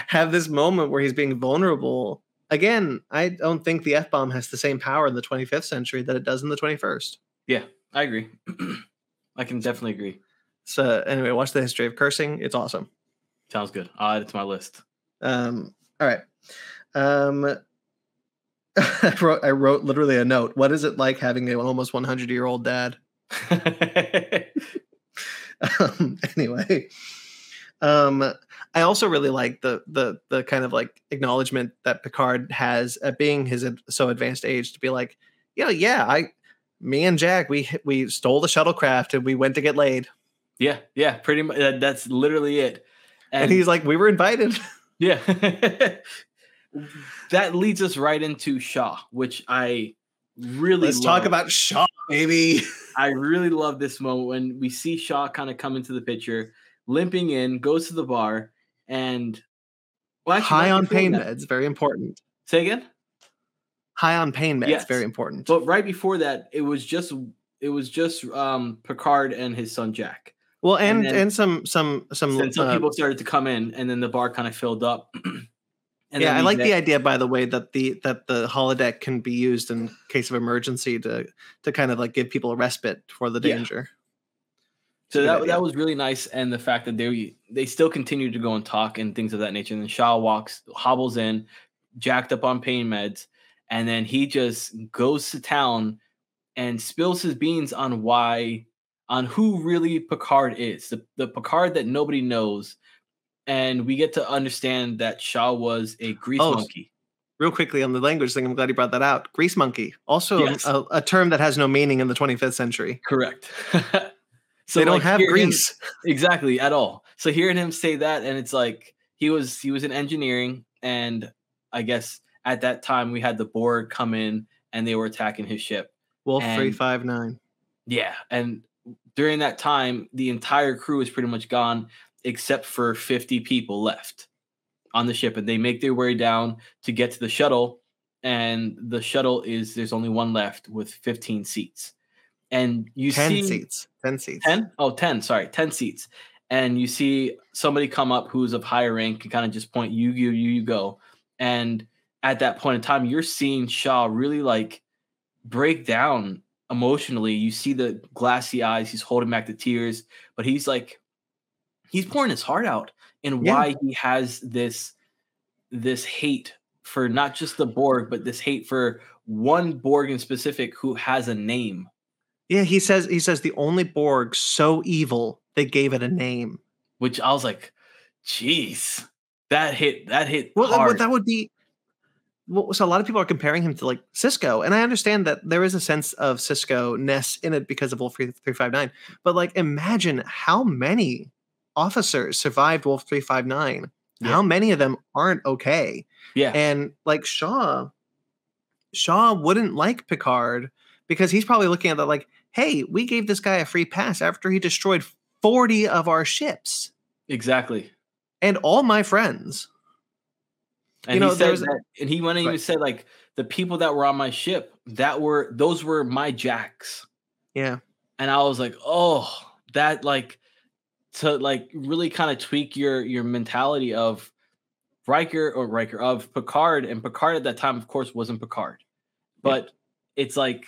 have this moment where he's being vulnerable. Again, I don't think the F bomb has the same power in the 25th century that it does in the 21st. Yeah, I agree. I can definitely agree. So anyway, watch the history of cursing. It's awesome. Sounds good. I'll add it to my list. Um, all right. Um, I wrote, I wrote literally a note. What is it like having an almost 100 year old dad? um, anyway, um, I also really like the the the kind of like acknowledgement that Picard has at being his so advanced age to be like, you know, yeah, I, me and Jack, we we stole the shuttlecraft and we went to get laid, yeah, yeah, pretty much. That, that's literally it. And, he's like, we were invited. Yeah. that leads us right into Shaw, which I really Let's talk about Shaw, baby. I really love this moment when we see Shaw kind of come into the picture, limping in, goes to the bar, and well, actually, High on pain that- meds, very important. Say again. High on pain meds, Yes. very important. But right before that, it was just it was just um Picard and his son Jack. Well, and and and, some some some. Some uh, people started to come in, and then the bar kind of filled up. and yeah, I like the idea, by the way, that the that the holodeck can be used in case of emergency to to kind of like give people a respite for the Yeah. danger. So that, that was really nice, and the fact that they they still continue to go and talk and things of that nature. And then Shaw walks, hobbles in, jacked up on pain meds, and then he just goes to town and spills his beans on why, on who really Picard is, the the Picard that nobody knows, and we get to understand that Shaw was a grease Oh, monkey. Real quickly on the language thing, I'm glad you brought that out. Grease monkey, also Yes. a, a term that has no meaning in the 25th century. Correct. so they don't like, have hearing him- grease. exactly at all so hearing him say that and it's like he was he was in engineering and i guess at that time we had the borg come in and they were attacking his ship Wolf three five nine. yeah and during that time the entire crew is pretty much gone except for 50 people left on the ship and they make their way down to get to the shuttle and the shuttle is there's only one left with 15 seats and you Ten see seats. Ten seats. 10 oh 10 sorry 10 seats and you see somebody come up who's of higher rank and kind of just point you you you you go and at that point in time you're seeing shaw really like break down emotionally you see the glassy eyes he's holding back the tears but he's like he's pouring his heart out and Yeah. why he has this this hate for not just the borg but this hate for one borg in specific who has a name Yeah, he says he says the only Borg so evil they gave it a name. which I was like, "Jeez, that hit that hit Well, that hard." would, that would be so a lot of people are comparing him to like Sisko, and I understand that there is a sense of Sisko ness in it because of Wolf three five nine. But like, imagine how many officers survived Wolf three five nine. How many of them aren't okay? Yeah. And like Shaw, Shaw wouldn't like Picard because he's probably looking at that like, hey, we gave this guy a free pass after he destroyed 40 of our ships exactly. and all my friends. And know, he said there's- that, and he went and even said like the people that were on my ship that were those were my jacks. Yeah. and I was like, oh, that like to like really kind of tweak your your mentality of Riker or Riker of Picard, and Picard at that time, of course, wasn't Picard, but it's like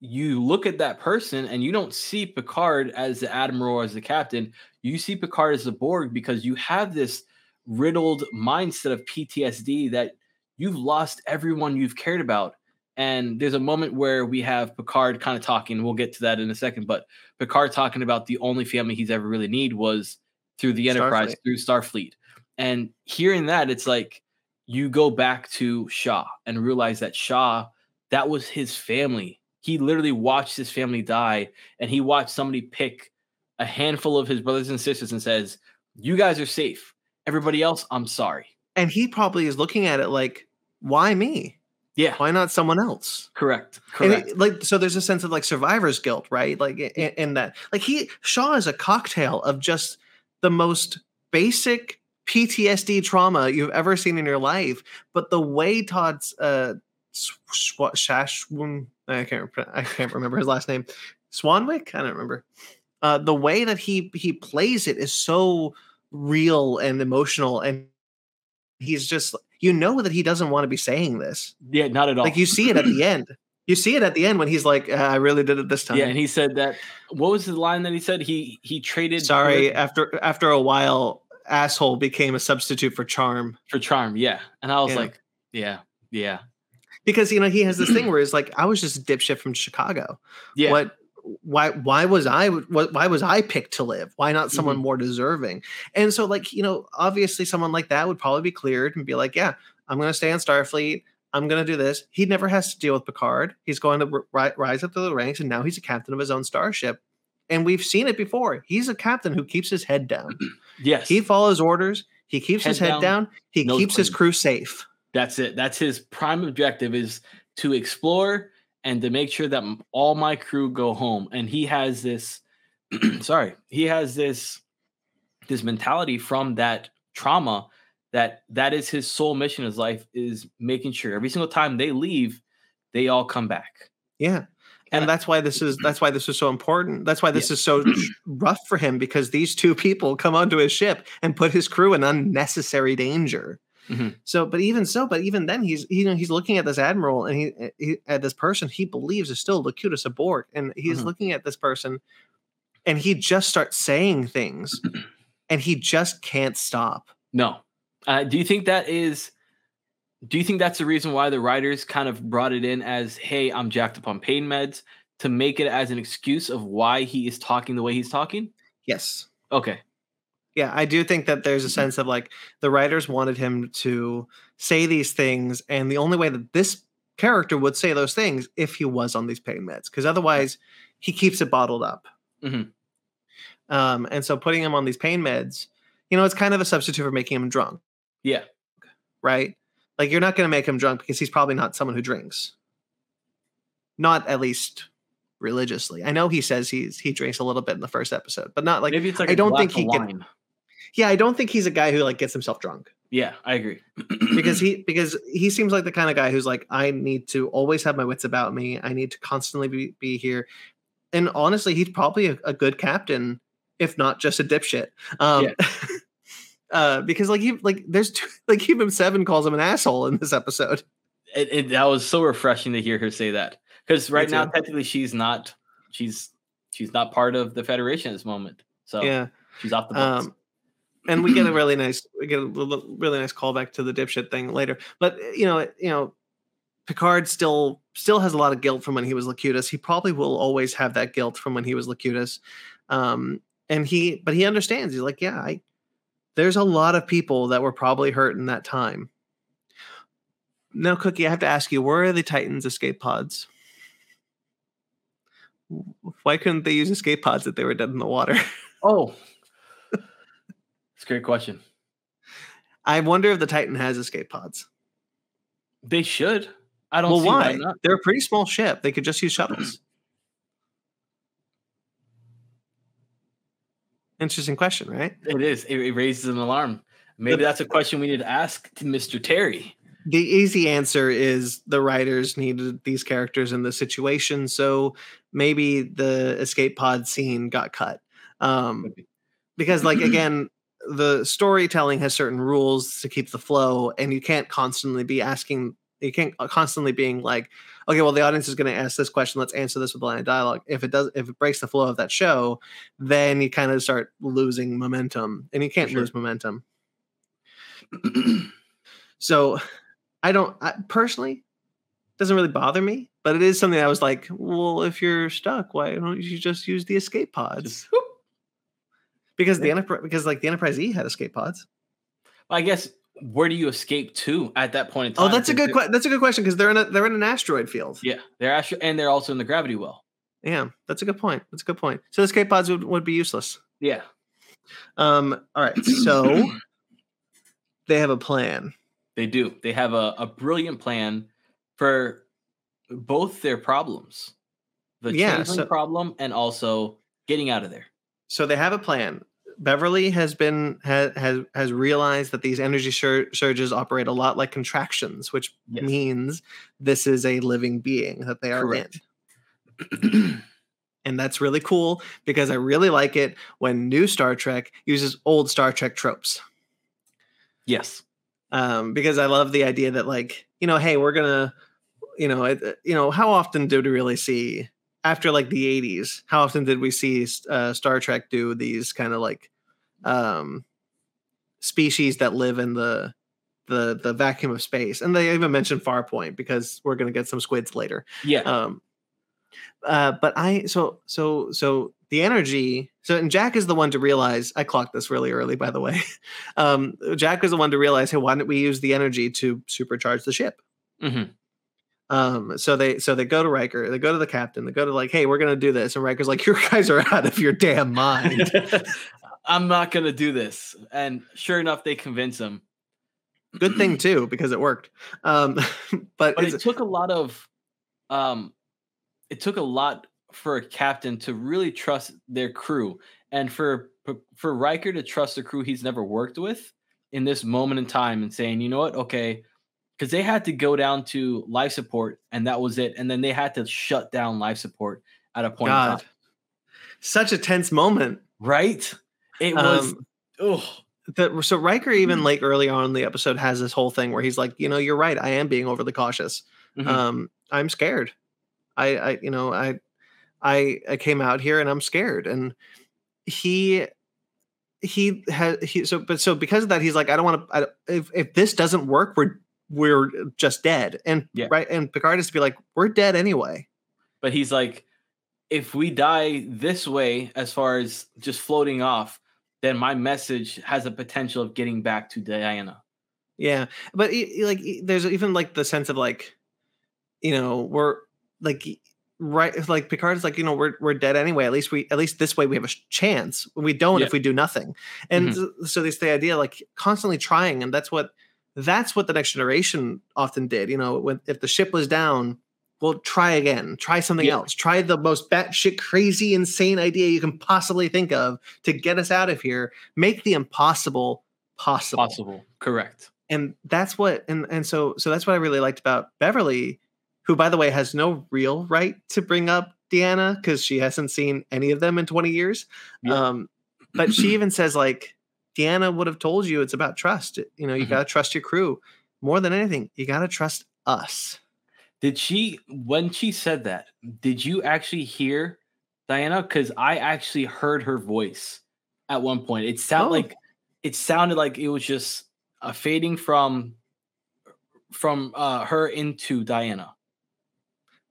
you look at that person and you don't see Picard as the admiral or as the captain. You see Picard as the Borg because you have this riddled mindset of PTSD that you've lost everyone you've cared about. And there's a moment where we have Picard kind of talking. We'll get to that in a second, but Picard talking about the only family he's ever really need was through the Enterprise, Starfleet. through Starfleet. And hearing that, it's like you go back to Shaw and realize that Shaw, that was his family. He literally watched his family die, and he watched somebody pick a handful of his brothers and sisters and says, "You guys are safe. Everybody else, I'm sorry." And he probably is looking at it like, why me? Yeah, Why not someone else? correct, correct. it, like so there's a sense of like survivor's guilt right like in, in that like he shaw is a cocktail of just the most basic ptsd trauma you've ever seen in your life but the way todd's uh Shashwin, I can't I can't remember his last name. Swanwick, I don't remember. Uh, the way that he he plays it is so real and emotional, and he's just you know that he doesn't want to be saying this. yeah, not at all. Like you see it at the end. You see it at the end when he's like, "Uh, "I really did it this time." yeah, and he said that. What was the line that he said? He he traded. Sorry, for- after after a while, asshole became a substitute for charm for charm. Yeah, and I was Yeah. like, yeah, yeah, because you know he has this thing where he's like, "I was just a dipshit from Chicago. yeah. What? Why? Why was I? Why was I picked to live? Why not someone Mm-hmm. more deserving?" And so, like you know, obviously, someone like that would probably be cleared and be like, "Yeah, I'm going to stay on Starfleet." I'm going to do this. He never has to deal with Picard. He's going to ri- rise up to the ranks, and now he's a captain of his own starship. And we've seen it before. He's a captain who keeps his head down. Yes, He follows orders. He keeps his Head head down, down. He keeps his crew safe. that's it. That's his prime objective is to explore and to make sure that all my crew go home. And he has this, sorry, he has this this mentality from that trauma that that is his sole mission in his life is making sure every single time they leave, they all come back. Yeah. And And that's why this is that's why this is so important. That's why this is so rough for him because these two people come onto his ship and put his crew in unnecessary danger. Mhm. So, but even so, but even then, he's you know he's looking at this admiral and he, he at this person he believes is still Locutus a Borg, and he's Mhm. looking at this person, and he just starts saying things, and he just can't stop. No. Uh, do you think that is? Do you think that's the reason why the writers kind of brought it in as, "Hey, I'm jacked up on pain meds," to make it as an excuse of why he is talking the way he's talking? Yes. Okay. Yeah, I do think that there's a sense of like the writers wanted him to say these things, and the only way that this character would say those things if he was on these pain meds, because otherwise he keeps it bottled up. Mhm. Um, and so putting him on these pain meds, you know, it's kind of a substitute for making him drunk, Yeah. right? Like you're not going to make him drunk because he's probably not someone who drinks, not at least religiously. I know he says he's he drinks a little bit in the first episode, but not like Maybe it's like I don't think he can- wine. Yeah, I don't think he's a guy who like gets himself drunk. Yeah, I agree. because he because he seems like the kind of guy who's like i need to always have my wits about me. I need to constantly be, be here. And honestly he's probably a, a good captain if not just a dipshit. Um uh because like he like there's two, like even seven calls him an asshole in this episode. It, it, that was so refreshing to hear her say that. Because right now technically she's not she's she's not part of the federation at this moment. So yeah. she's off the books. Um and we get a really nice we get a really nice callback to the dipshit thing later. But uh, you know you know picard still still has a lot of guilt from when he was locutus. He probably will always have that guilt from when he was locutus. Um and he but he understands. He's like yeah i there's a lot of people that were probably hurt in that time. Now, Cookie, I have to ask you, where are the Titans escape pods? Why couldn't they use escape pods if they were dead in the water? Oh, it's a great question. I wonder if the Titan has escape pods. They should. I don't Well, see why? why not. They're a pretty small ship. They could just use shuttles. Interesting question, right? It is. It, it raises an alarm. Maybe The- that's a question we need to ask to Mr. Terry. The easy answer is the writers needed these characters in the situation, so maybe the escape pod scene got cut. Um, because, like, again, the storytelling has certain rules to keep the flow, and you can't constantly be asking. You can't uh, constantly being like, okay, well, the audience is going to ask this question. Let's answer this with a line of dialogue. If it does, if it breaks the flow of that show, then you kind of start losing momentum, and you can't sure. lose momentum. So I don't I, personally doesn't really bother me, but it is something I was like, well, if you're stuck, why don't you just use the escape pods? Because the enterprise, because like the Enterprise E had escape pods. I guess where do you escape to at that point in time? Oh, that's a good Because que- that's a good question because they're in a they're in an asteroid field. Yeah, they're actually, and they're also in the gravity well. Yeah, that's a good point. That's a good point. So the escape pods would, would be useless. Yeah. Um, all right, so they have a plan. They do. They have a, a brilliant plan for both their problems. The Yeah, so- problem and also getting out of there. So they have a plan. Beverly has been has has, has realized that these energy sur- surges operate a lot like contractions, which Yes. means this is a living being that they are Correct. in. And that's really cool because I really like it when new Star Trek uses old Star Trek tropes. yes. Um, because I love the idea that like, you know, hey, we're gonna, you know, it, you know, how often do we really see after like the 80s, how often did we see uh, Star Trek do these kind of like um species that live in the the the vacuum of space? And they even mentioned Farpoint because we're gonna get some squids later. Yeah. Um, uh, but I so so so the energy. So and Jack is the one to realize. I clocked this really early, by the way. Um, Jack is the one to realize, hey, why don't we use the energy to supercharge the ship? hmm Um, so they so they go to Riker, they go to the captain, they go to like, hey, we're gonna do this, and Riker's like, you guys are out of your damn mind. I'm not gonna do this. And sure enough, they convince him. Good thing too because it worked. Um, but, But it took a lot of um it took a lot for a captain to really trust their crew and for for Riker to trust a crew he's never worked with in this moment in time and saying, you know what, okay, because they had to go down to life support and that was it, and then they had to shut down life support at a point. In God, such a tense moment. Right? It was. Um, oh, the, so Riker Mm-hmm. even like early on in the episode has this whole thing where he's like, you know, you're right, I am being overly cautious. mhm. um i'm scared i i you know i i i came out here and i'm scared and he he had he so but so because of that he's like i don't want to if if this doesn't work we're we're just dead and Yeah. right and picard is to be like we're dead anyway but he's like, if we die this way, as far as just floating off, then my message has a potential of getting back to Diana. yeah but like there's even like the sense of like you know we're like right like picard's like you know we're we're dead anyway at least we at least this way we have a chance we don't Yeah. if we do nothing and so- so there's the idea like constantly trying and that's what that's what the next generation often did you know when if the ship was down well try again try something Yeah. else try the most batshit crazy insane idea you can possibly think of to get us out of here make the impossible possible Possible. Correct. and that's what and and so so that's what I really liked about Beverly, who by the way has no real right to bring up Deanna because she hasn't seen any of them in 20 years. Yeah. Um, but she even says like Deanna would have told you it's about trust. You know, you Mhm. gotta trust your crew more than anything. You gotta trust us. Did she, when she said that, did you actually hear Diana? Because I actually heard her voice at one point. It sounded Oh. like it sounded like it was just a fading from from uh, her into Diana.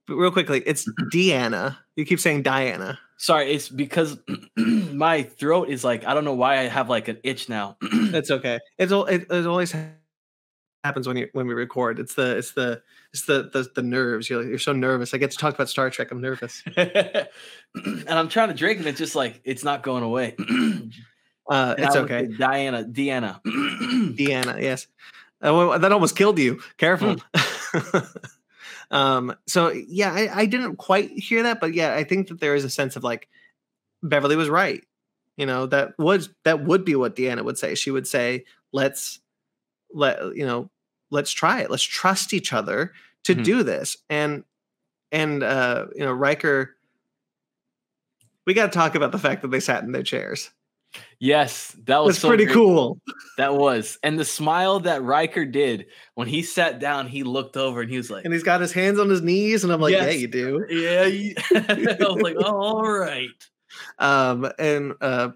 But real quickly, it's Deanna. You keep saying Diana. Sorry, it's because my throat is like I don't know why I have like an itch now. That's okay. It's al- it, it's always happens when you when we record. It's the it's the it's the the, the nerves. You're you're so nervous. I get to talk about Star Trek. I'm nervous. and I'm trying to drink, and it's just like it's not going away. Uh, it's okay. Diana, Deanna. Deanna, yes. Uh, well, that almost killed you. Careful. um, so yeah, I, I didn't quite hear that, but yeah, I think that there is a sense of like Beverly was right. You know, that was that would be what Deanna would say. She would say, let's let you know, let's try it. Let's trust each other to Mhm. do this. And and uh, you know, Riker we got to talk about the fact that they sat in their chairs. Yes, that was so pretty great. cool. That was, and the smile that Riker did when he sat down, he looked over and he was like, And he's got his hands on his knees, and I'm like, yeah, Yes. you do. "Yeah." you-" I was like, "Oh, all right." um and uh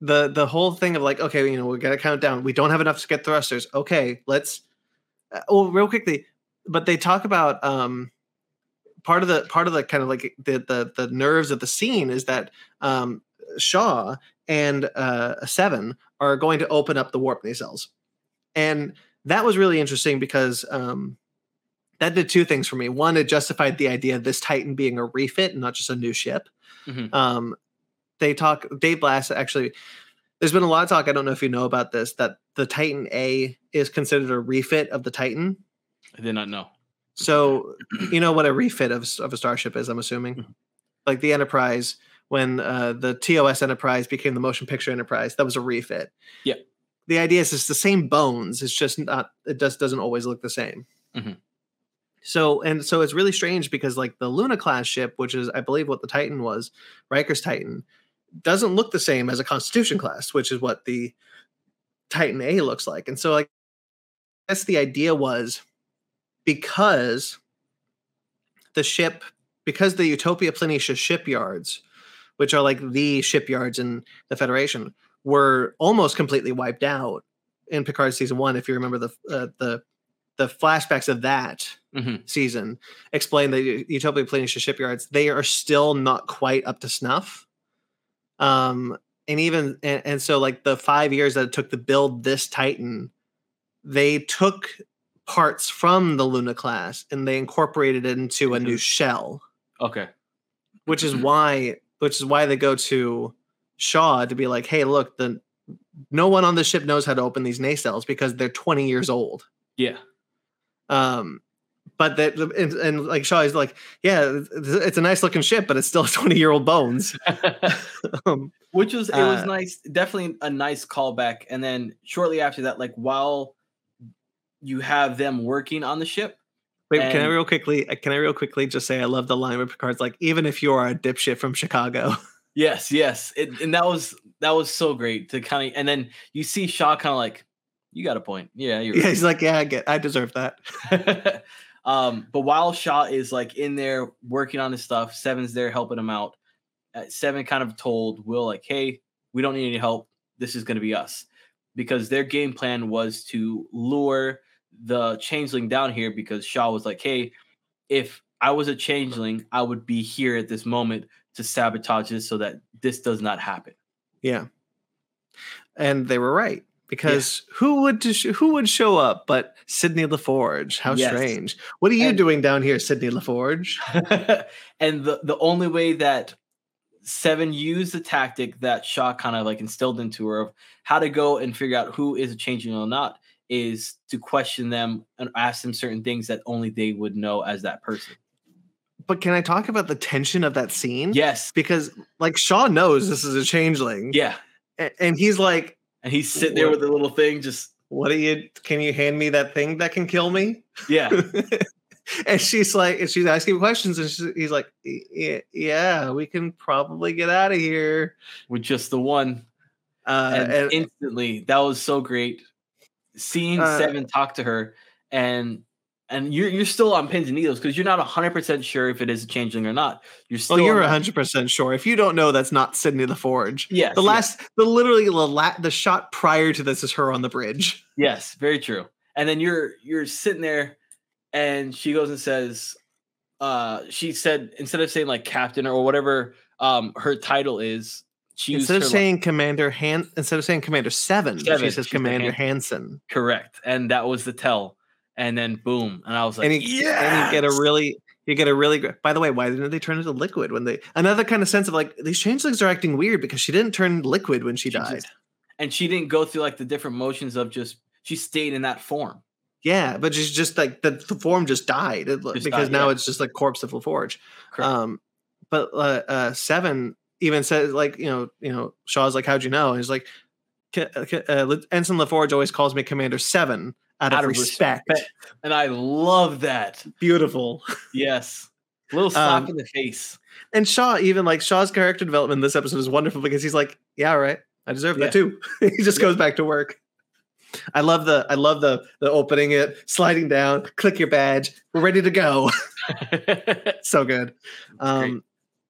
the the whole thing of like okay you know we gotta count down we don't have enough to get thrusters okay let's uh, well real quickly but they talk about um part of the part of the kind of like the the, the nerves of the scene is that um shaw and uh seven are going to open up the warp nacelles and that was really interesting because um that did two things for me one it justified the idea of this titan being a refit and not just a new ship Mhm. um, they talk. Dave Blass actually. There's been a lot of talk. I don't know if you know about this. That the Titan A is considered a refit of the Titan. I did not know. So you know what a refit of, of a starship is. I'm assuming, Mhm. like the Enterprise when uh, the TOS Enterprise became the Motion Picture Enterprise. That was a refit. Yeah. The idea is it's the same bones. It's just not. It just doesn't always look the same. Mhm. So and so it's really strange because like the Luna class ship, which is I believe what the Titan was, Riker's Titan, doesn't look the same as a Constitution class, which is what the Titan A looks like. And so like that's the idea was because the ship because the Utopia Planitia shipyards, which are like the shipyards in the Federation, were almost completely wiped out in Picard season one. If you remember the uh, the the flashbacks of that Mhm. season, explain the Utopia Planitia shipyards. They are still not quite up to snuff. Um, and even and, and so like the five years that it took to build this Titan, they took parts from the Luna class and they incorporated it into a new shell Okay. which is why which is why they go to Shaw to be like, hey, look, the no one on the ship knows how to open these nacelles because they're 20 years old. Yeah. Um, but that and, and like Shaw is like, yeah, it's- it's a nice looking ship, but it's still 20 year old bones. um, Which was it was Uh, nice, definitely a nice callback. And then shortly after that, like while you have them working on the ship, wait, can I real quickly? Can I real quickly just say I love the line where Picard's like, even if you are a dipshit from Chicago, yes, yes, it, and that was that was so great to kind of, and then you see Shaw kind of like, you got a point, yeah, you're yeah, right. he's like, yeah, I get, I deserve that. um, but while Shaw is like in there working on his stuff, Seven's there helping him out. Uh, Seven kind of told Will like, "Hey, we don't need any help. This is going to be us," because their game plan was to lure the changeling down here. Because Shaw was like, "Hey, if I was a changeling, I would be here at this moment to sabotage this so that this does not happen." Yeah. And they were right because who would sh- who would show up but Sidney LaForge? How Yes. strange. What are you And- doing down here, Sidney LaForge? and the the only way that Seven used the tactic that Shaw kind of like instilled into her of how to go and figure out who is a changeling or not is to question them and ask them certain things that only they would know as that person. But can I talk about the tension of that scene? Yes. Because like Shaw knows this is a changeling. Yeah. a- And he's like, And he's sitting there with the little thing, just what are you can you hand me that thing that can kill me? yeah. and she's like, and she's asking questions, and she's, he's like, yeah, we can probably get out of here. with just the one. Uh, and, and, instantly, that was so great. Seeing Uh, Seven talk to her and and you're you're still on pins and needles because you're not hundred percent sure if it is a changeling or not. You're still oh, you're on hundred percent sure. If you don't know, that's not Sidney Forge. Yes, The yes. last, the literally the, la- the shot prior to this is her on the bridge. Yes, very true. And then you're you're sitting there, and she goes and says, uh, she said instead of saying like captain or whatever um her title is, instead of saying Commander Han, instead of saying Commander Seven, Seven, she says Commander Han- Hansen. correct, and that was the tell. And then boom, and I was like, and you, and you get a really you get a really by the way why didn't they turn into liquid when they another kind of sense of like these changelings are acting weird because she didn't turn liquid when she, She died just- and she didn't go through like the different motions of just she stayed in that form. yeah but she's just like the, the form just died Just because died, now yeah. it's just like corpse of laforge Correct. um but uh, uh seven even says like you know you know shaw's like how'd you know and he's like "Ca- ca- uh, ensign laforge always calls me commander seven out, of, respect. and I love that. beautiful Yes, little slap Um, in the face. And Shaw, even like Shaw's character development in this episode is wonderful because he's like, "Yeah, all right, I deserve Yeah. that too." he just Yeah. goes back to work. I love the I love the the opening it, sliding down, click your badge, we're ready to go. so good. Um,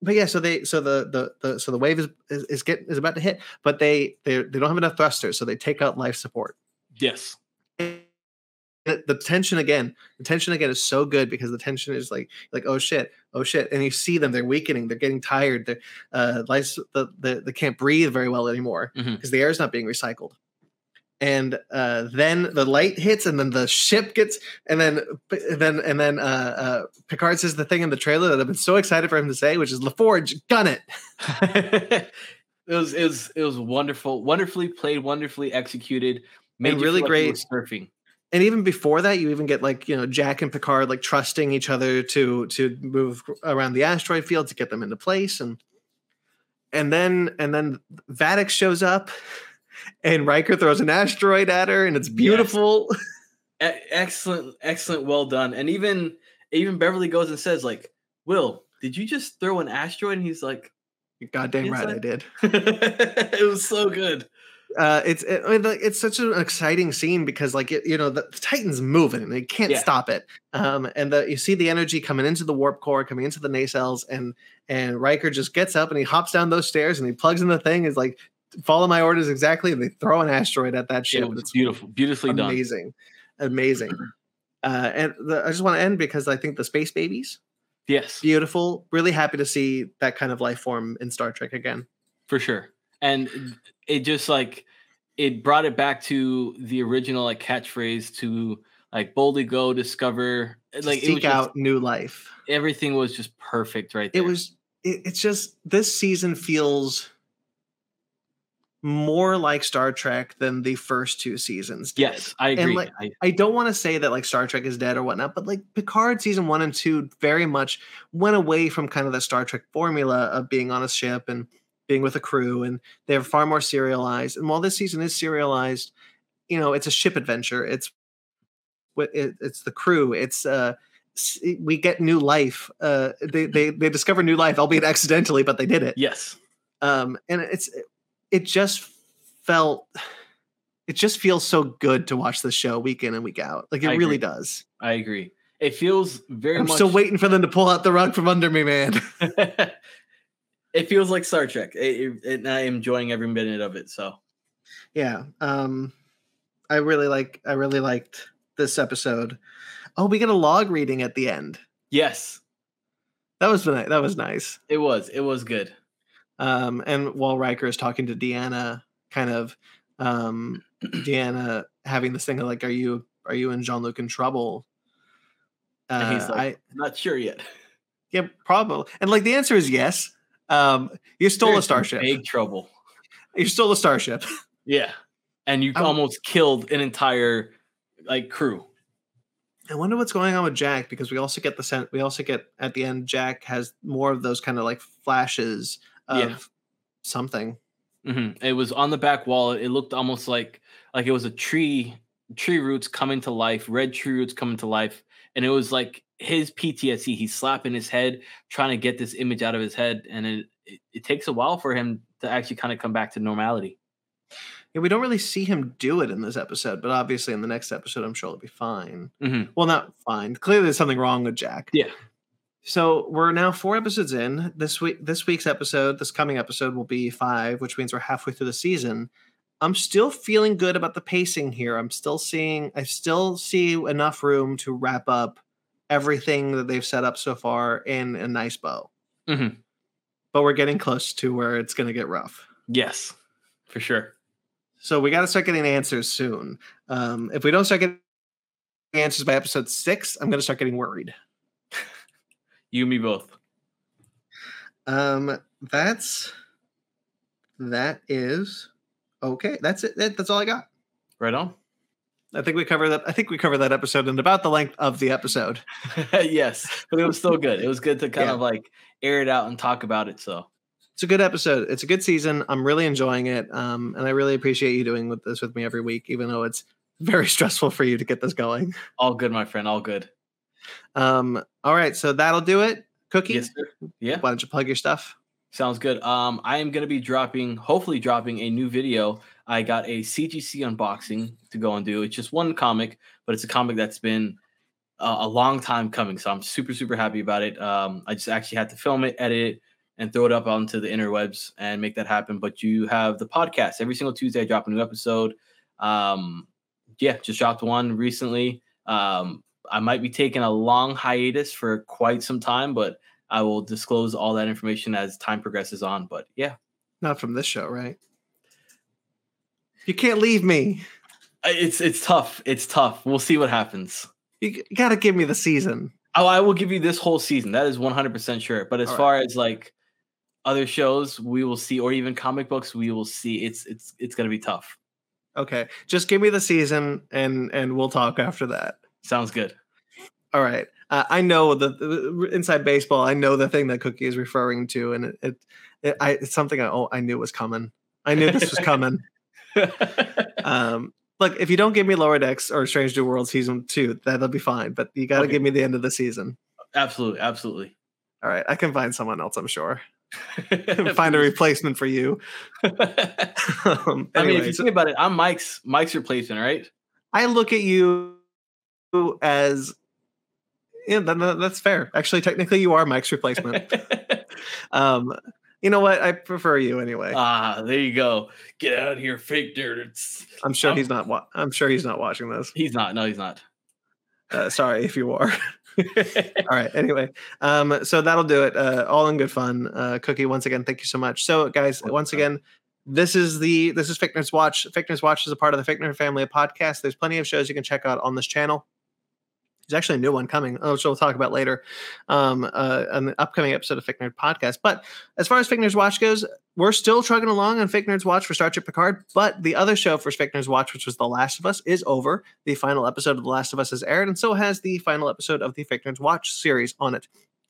but yeah, so they so the the, the so the wave is is, is get is about to hit, but they they they don't have enough thrusters, so they take out life support. yes, the the tension again the tension again is so good because the tension is like like oh shit oh shit and you see them they're weakening they're getting tired they're uh life the, the, they can't breathe very well anymore Mhm. because the air is not being recycled and uh then the light hits and then the ship gets and then and then and then uh uh picard says the thing in the trailer that i've been so excited for him to say which is La Forge gun it it was it was it was wonderful, wonderfully played, wonderfully executed, you really like great- surfing. and even before that you even get like you know jack and picard like trusting each other to to move around the asteroid field to get them into place and and then and then Vadic shows up and Riker throws an asteroid at her and it's beautiful E- excellent, excellent, well done. And even even Beverly goes and says like, "Will, did you just throw an asteroid?" And he's like, goddamn Yes, right I- I did "It was so good." uh it's it, I mean, like, it's such an exciting scene because like it, you know the, the titan's moving and they can't Yeah. stop it um and the you see the energy coming into the warp core coming into the nacelles and and Riker just gets up and he hops down those stairs and he plugs in the thing is like follow my orders exactly and they throw an asteroid at that ship was it's beautiful, beautifully done. amazing amazing uh and the, i just want to end because i think the space babies Yes, beautiful really happy to see that kind of life form in star trek again for sure. And it just like it brought it back to the original like catchphrase to like boldly go discover like it was seek just- out new life everything was just perfect right there. it was it, it's just this season feels more like star trek than the first two seasons did. yes, I agree. like, I, I don't want to say that like Star Trek is dead or whatnot, but like Picard season one and two very much went away from kind of the Star Trek formula of being on a ship and being with a crew, and they're far more serialized. And while this season is serialized, you know, it's a ship adventure. It's it's the crew. It's uh, we get new life. Uh, they they they discover new life, albeit accidentally, but they did it yes, um and it's it just felt it just feels so good to watch the show week in and week out like it I really agree. does I agree. It feels very i'm much still waiting for them to pull out the rug from under me man it feels like Star Trek. It, it- and I am enjoying every minute of it. So yeah um i really like i really liked this episode oh we get a log reading at the end yes, that was that was nice it was. It was good. Um and while Riker is talking to Deanna kind of um Deanna having this thing of like are you are you and Jean-Luc in trouble uh, And he's like, I, Not sure yet. Yeah, probably. And like the answer is yes. Um, you stole You're a starship. Big trouble. You stole a starship. Yeah, and you I'm- almost killed an entire like crew. I wonder what's going on with Jack because we also get the sense we also get at the end Jack has more of those kind of like flashes of Yeah. something. hmm It was on the back wall. It looked almost like like it was a tree, tree roots coming to life, red tree roots coming to life, and it was like his PTSD. He's slapping his head, trying to get this image out of his head, and it it, it takes a while for him to actually kind of come back to normality. Yeah, we don't really see him do it in this episode, but obviously in the next episode, I'm sure it'll be fine. Mhm. Well, not fine. Clearly, there's something wrong with Jack. Yeah. So we're now four episodes in. This week, this week's episode, this coming episode will be five, which means we're halfway through the season. I'm still feeling good about the pacing here. I'm still seeing, I still see enough room to wrap up everything that they've set up so far in a nice bow. Mhm. But we're getting close to where it's going to get rough. Yes, for sure. So we got to start getting answers soon. Um, if we don't start getting answers by episode six, I'm going to start getting worried. You and me both. Um, that's that is okay. That's it. That, that's all I got. Right on. I think we covered that. I think we covered that episode in about the length of the episode. yes, but it was still good. It was good to kind Yeah. of like air it out and talk about it. So It's a good episode. It's a good season. I'm really enjoying it. Um, and I really appreciate you doing with this with me every week, even though it's very stressful for you to get this going. all good, my friend. All good. Um, all right, so that'll do it. Cookie, Yes. Yeah. why don't you plug your stuff? Sounds good. Um, I am gonna be dropping, hopefully dropping a new video. I got a CGC unboxing to go and do. It's just one comic, but it's a comic that's been uh, a long time coming. So I'm super, super happy about it. Um, I just actually had to film it, edit it, and throw it up onto the interwebs and make that happen. But you have the podcast every single Tuesday. I drop a new episode. Um, yeah, just dropped one recently. Um, I might be taking a long hiatus for quite some time, but I will disclose all that information as time progresses on. But yeah, Not from this show, right? You can't leave me. It's it's tough. It's tough. We'll see what happens. You, got to give me the season. Oh, I will give you this whole season. That is 100% sure. But as All right. far as like other shows, we will see, or even comic books, we will see. It's it's it's gonna be tough. Okay, just give me the season, and and we'll talk after that. Sounds good. All right. Uh, I know the, the inside baseball. I know the thing that Cookie is referring to, and it, it, it I, it's something I, oh, I knew was coming. I knew this was coming. um, look, if you don't give me Lower Decks or Strange New World season two, that'll be fine. But you got to Okay. give me the end of the season. absolutely, absolutely. All right, I can find someone else. I'm sure. find a replacement for you. um, I mean, if you think about it, I'm Mike's Mike's replacement, right? I look at you as yeah, that, that- that's fair. Actually, technically, you are Mike's replacement. um, you know what? I prefer you anyway. ah, there you go. Get out of here, fake nerds. I'm sure um, he's not. Wa- I'm sure he's not watching this. He's not. No, he's not. Uh, sorry if you are. all right. Anyway, um, so that'll do it. Uh, all in good fun. Uh, Cookie, once again, thank you so much. So, guys, once again, this is the this is Fake Nerds Watch. Fake Nerds Watch is a part of the Fake Nerd family of podcasts. There's plenty of shows you can check out on this channel. There's actually a new one coming, which we'll talk about later, um, uh, an upcoming episode of Fake Nerd Podcast. But as far as Fake Nerds Watch goes, we're still trugging along on Fake Nerds Watch for Star Trek Picard. But the other show for Fake Nerds Watch, which was The Last of Us, is over. The final episode of The Last of Us has aired, and so has the final episode of the Fake Nerds Watch series on it.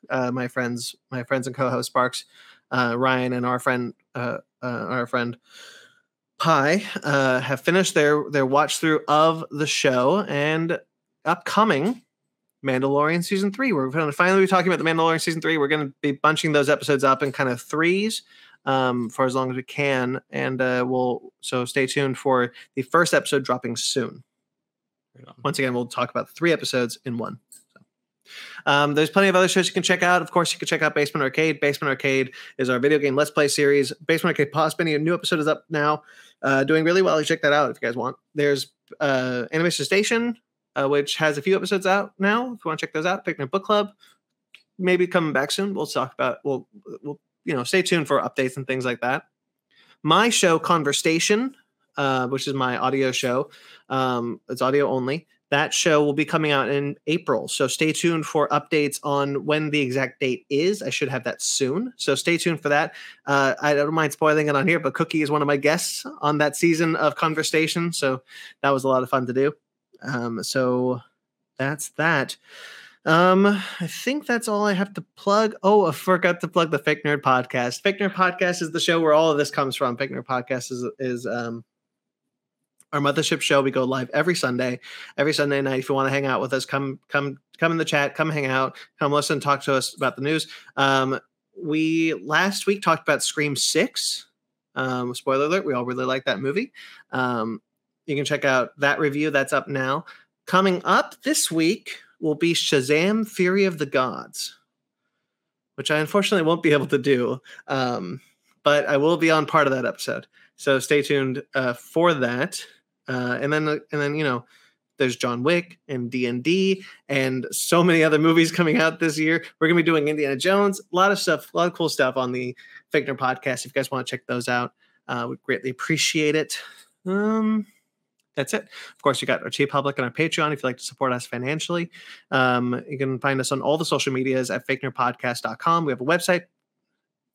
Uh, my friends, my friends and co-host Sparks, uh, Ryan, and our friend, uh, uh, our friend Pi, uh, have finished their their watch through of the show and upcoming Mandalorian season three. We're going to finally be talking about the Mandalorian season three. We're going to be bunching those episodes up in kind of threes um, for as long as we can, and uh, we'll so stay tuned for the first episode dropping soon. Once again, we'll talk about three episodes in one. Um, there's plenty of other shows you can check out. Of course, you can check out Basement Arcade. Basement Arcade is our video game Let's Play series. Basement Arcade Spinning, a new episode is up now, uh, doing really well. You check that out if you guys want. There's uh, Animation Station, uh, which has a few episodes out now. If you want to check those out, Picnic Book Club, maybe coming back soon. We'll talk about. We'll we'll you know stay tuned for updates and things like that. My show Conversation, uh, which is my audio show. Um, it's audio only. That show will be coming out in April. So stay tuned for updates on when the exact date is. I should have that soon. So stay tuned for that. Uh, I don't mind spoiling it on here, but Cookie is one of my guests on that season of Conversation. So that was a lot of fun to do. Um, so that's that. Um, I think that's all I have to plug. Oh, I forgot to plug the Fake Nerd Podcast. Fake Nerd Podcast is the show where all of this comes from. Fake Nerd Podcast is is um our mothership show. We go live every Sunday. Every Sunday night. If you want to hang out with us, come come come in the chat. Come hang out. Come listen. Talk to us about the news. Um, we last week talked about Scream Six. Um, spoiler alert: we all really like that movie. Um, you can check out that review. That's up now. Coming up this week will be Shazam: Fury of the Gods, which I unfortunately won't be able to do, um, but I will be on part of that episode. So stay tuned uh, for that. Uh, and then, and then you know, there's John Wick and D and so many other movies coming out this year. We're gonna be doing Indiana Jones, a lot of stuff, a lot of cool stuff on the Fake Nerd podcast. If you guys want to check those out, Uh, we greatly appreciate it. Um, that's it. Of course, you got our TeePublic and our Patreon if you'd like to support us financially. Um, you can find us on all the social medias at fakenerdpodcast.com. We have a website,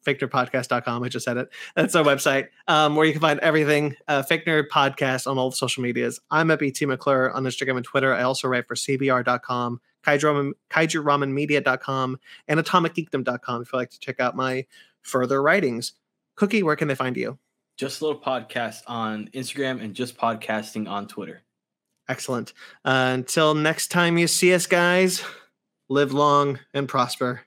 fakenerdpodcast.com. I just said it. That's our website um, where you can find everything. Uh, Fake Nerd Podcast on all the social medias. I'm at BT McClure on Instagram and Twitter. I also write for CBR.com, Kaiju, and AtomicGeekdom.com if you'd like to check out my further writings. Cookie, where can they find you? Just a little podcast on Instagram and just podcasting on Twitter. Excellent. Uh, until next time you see us, guys, live long and prosper.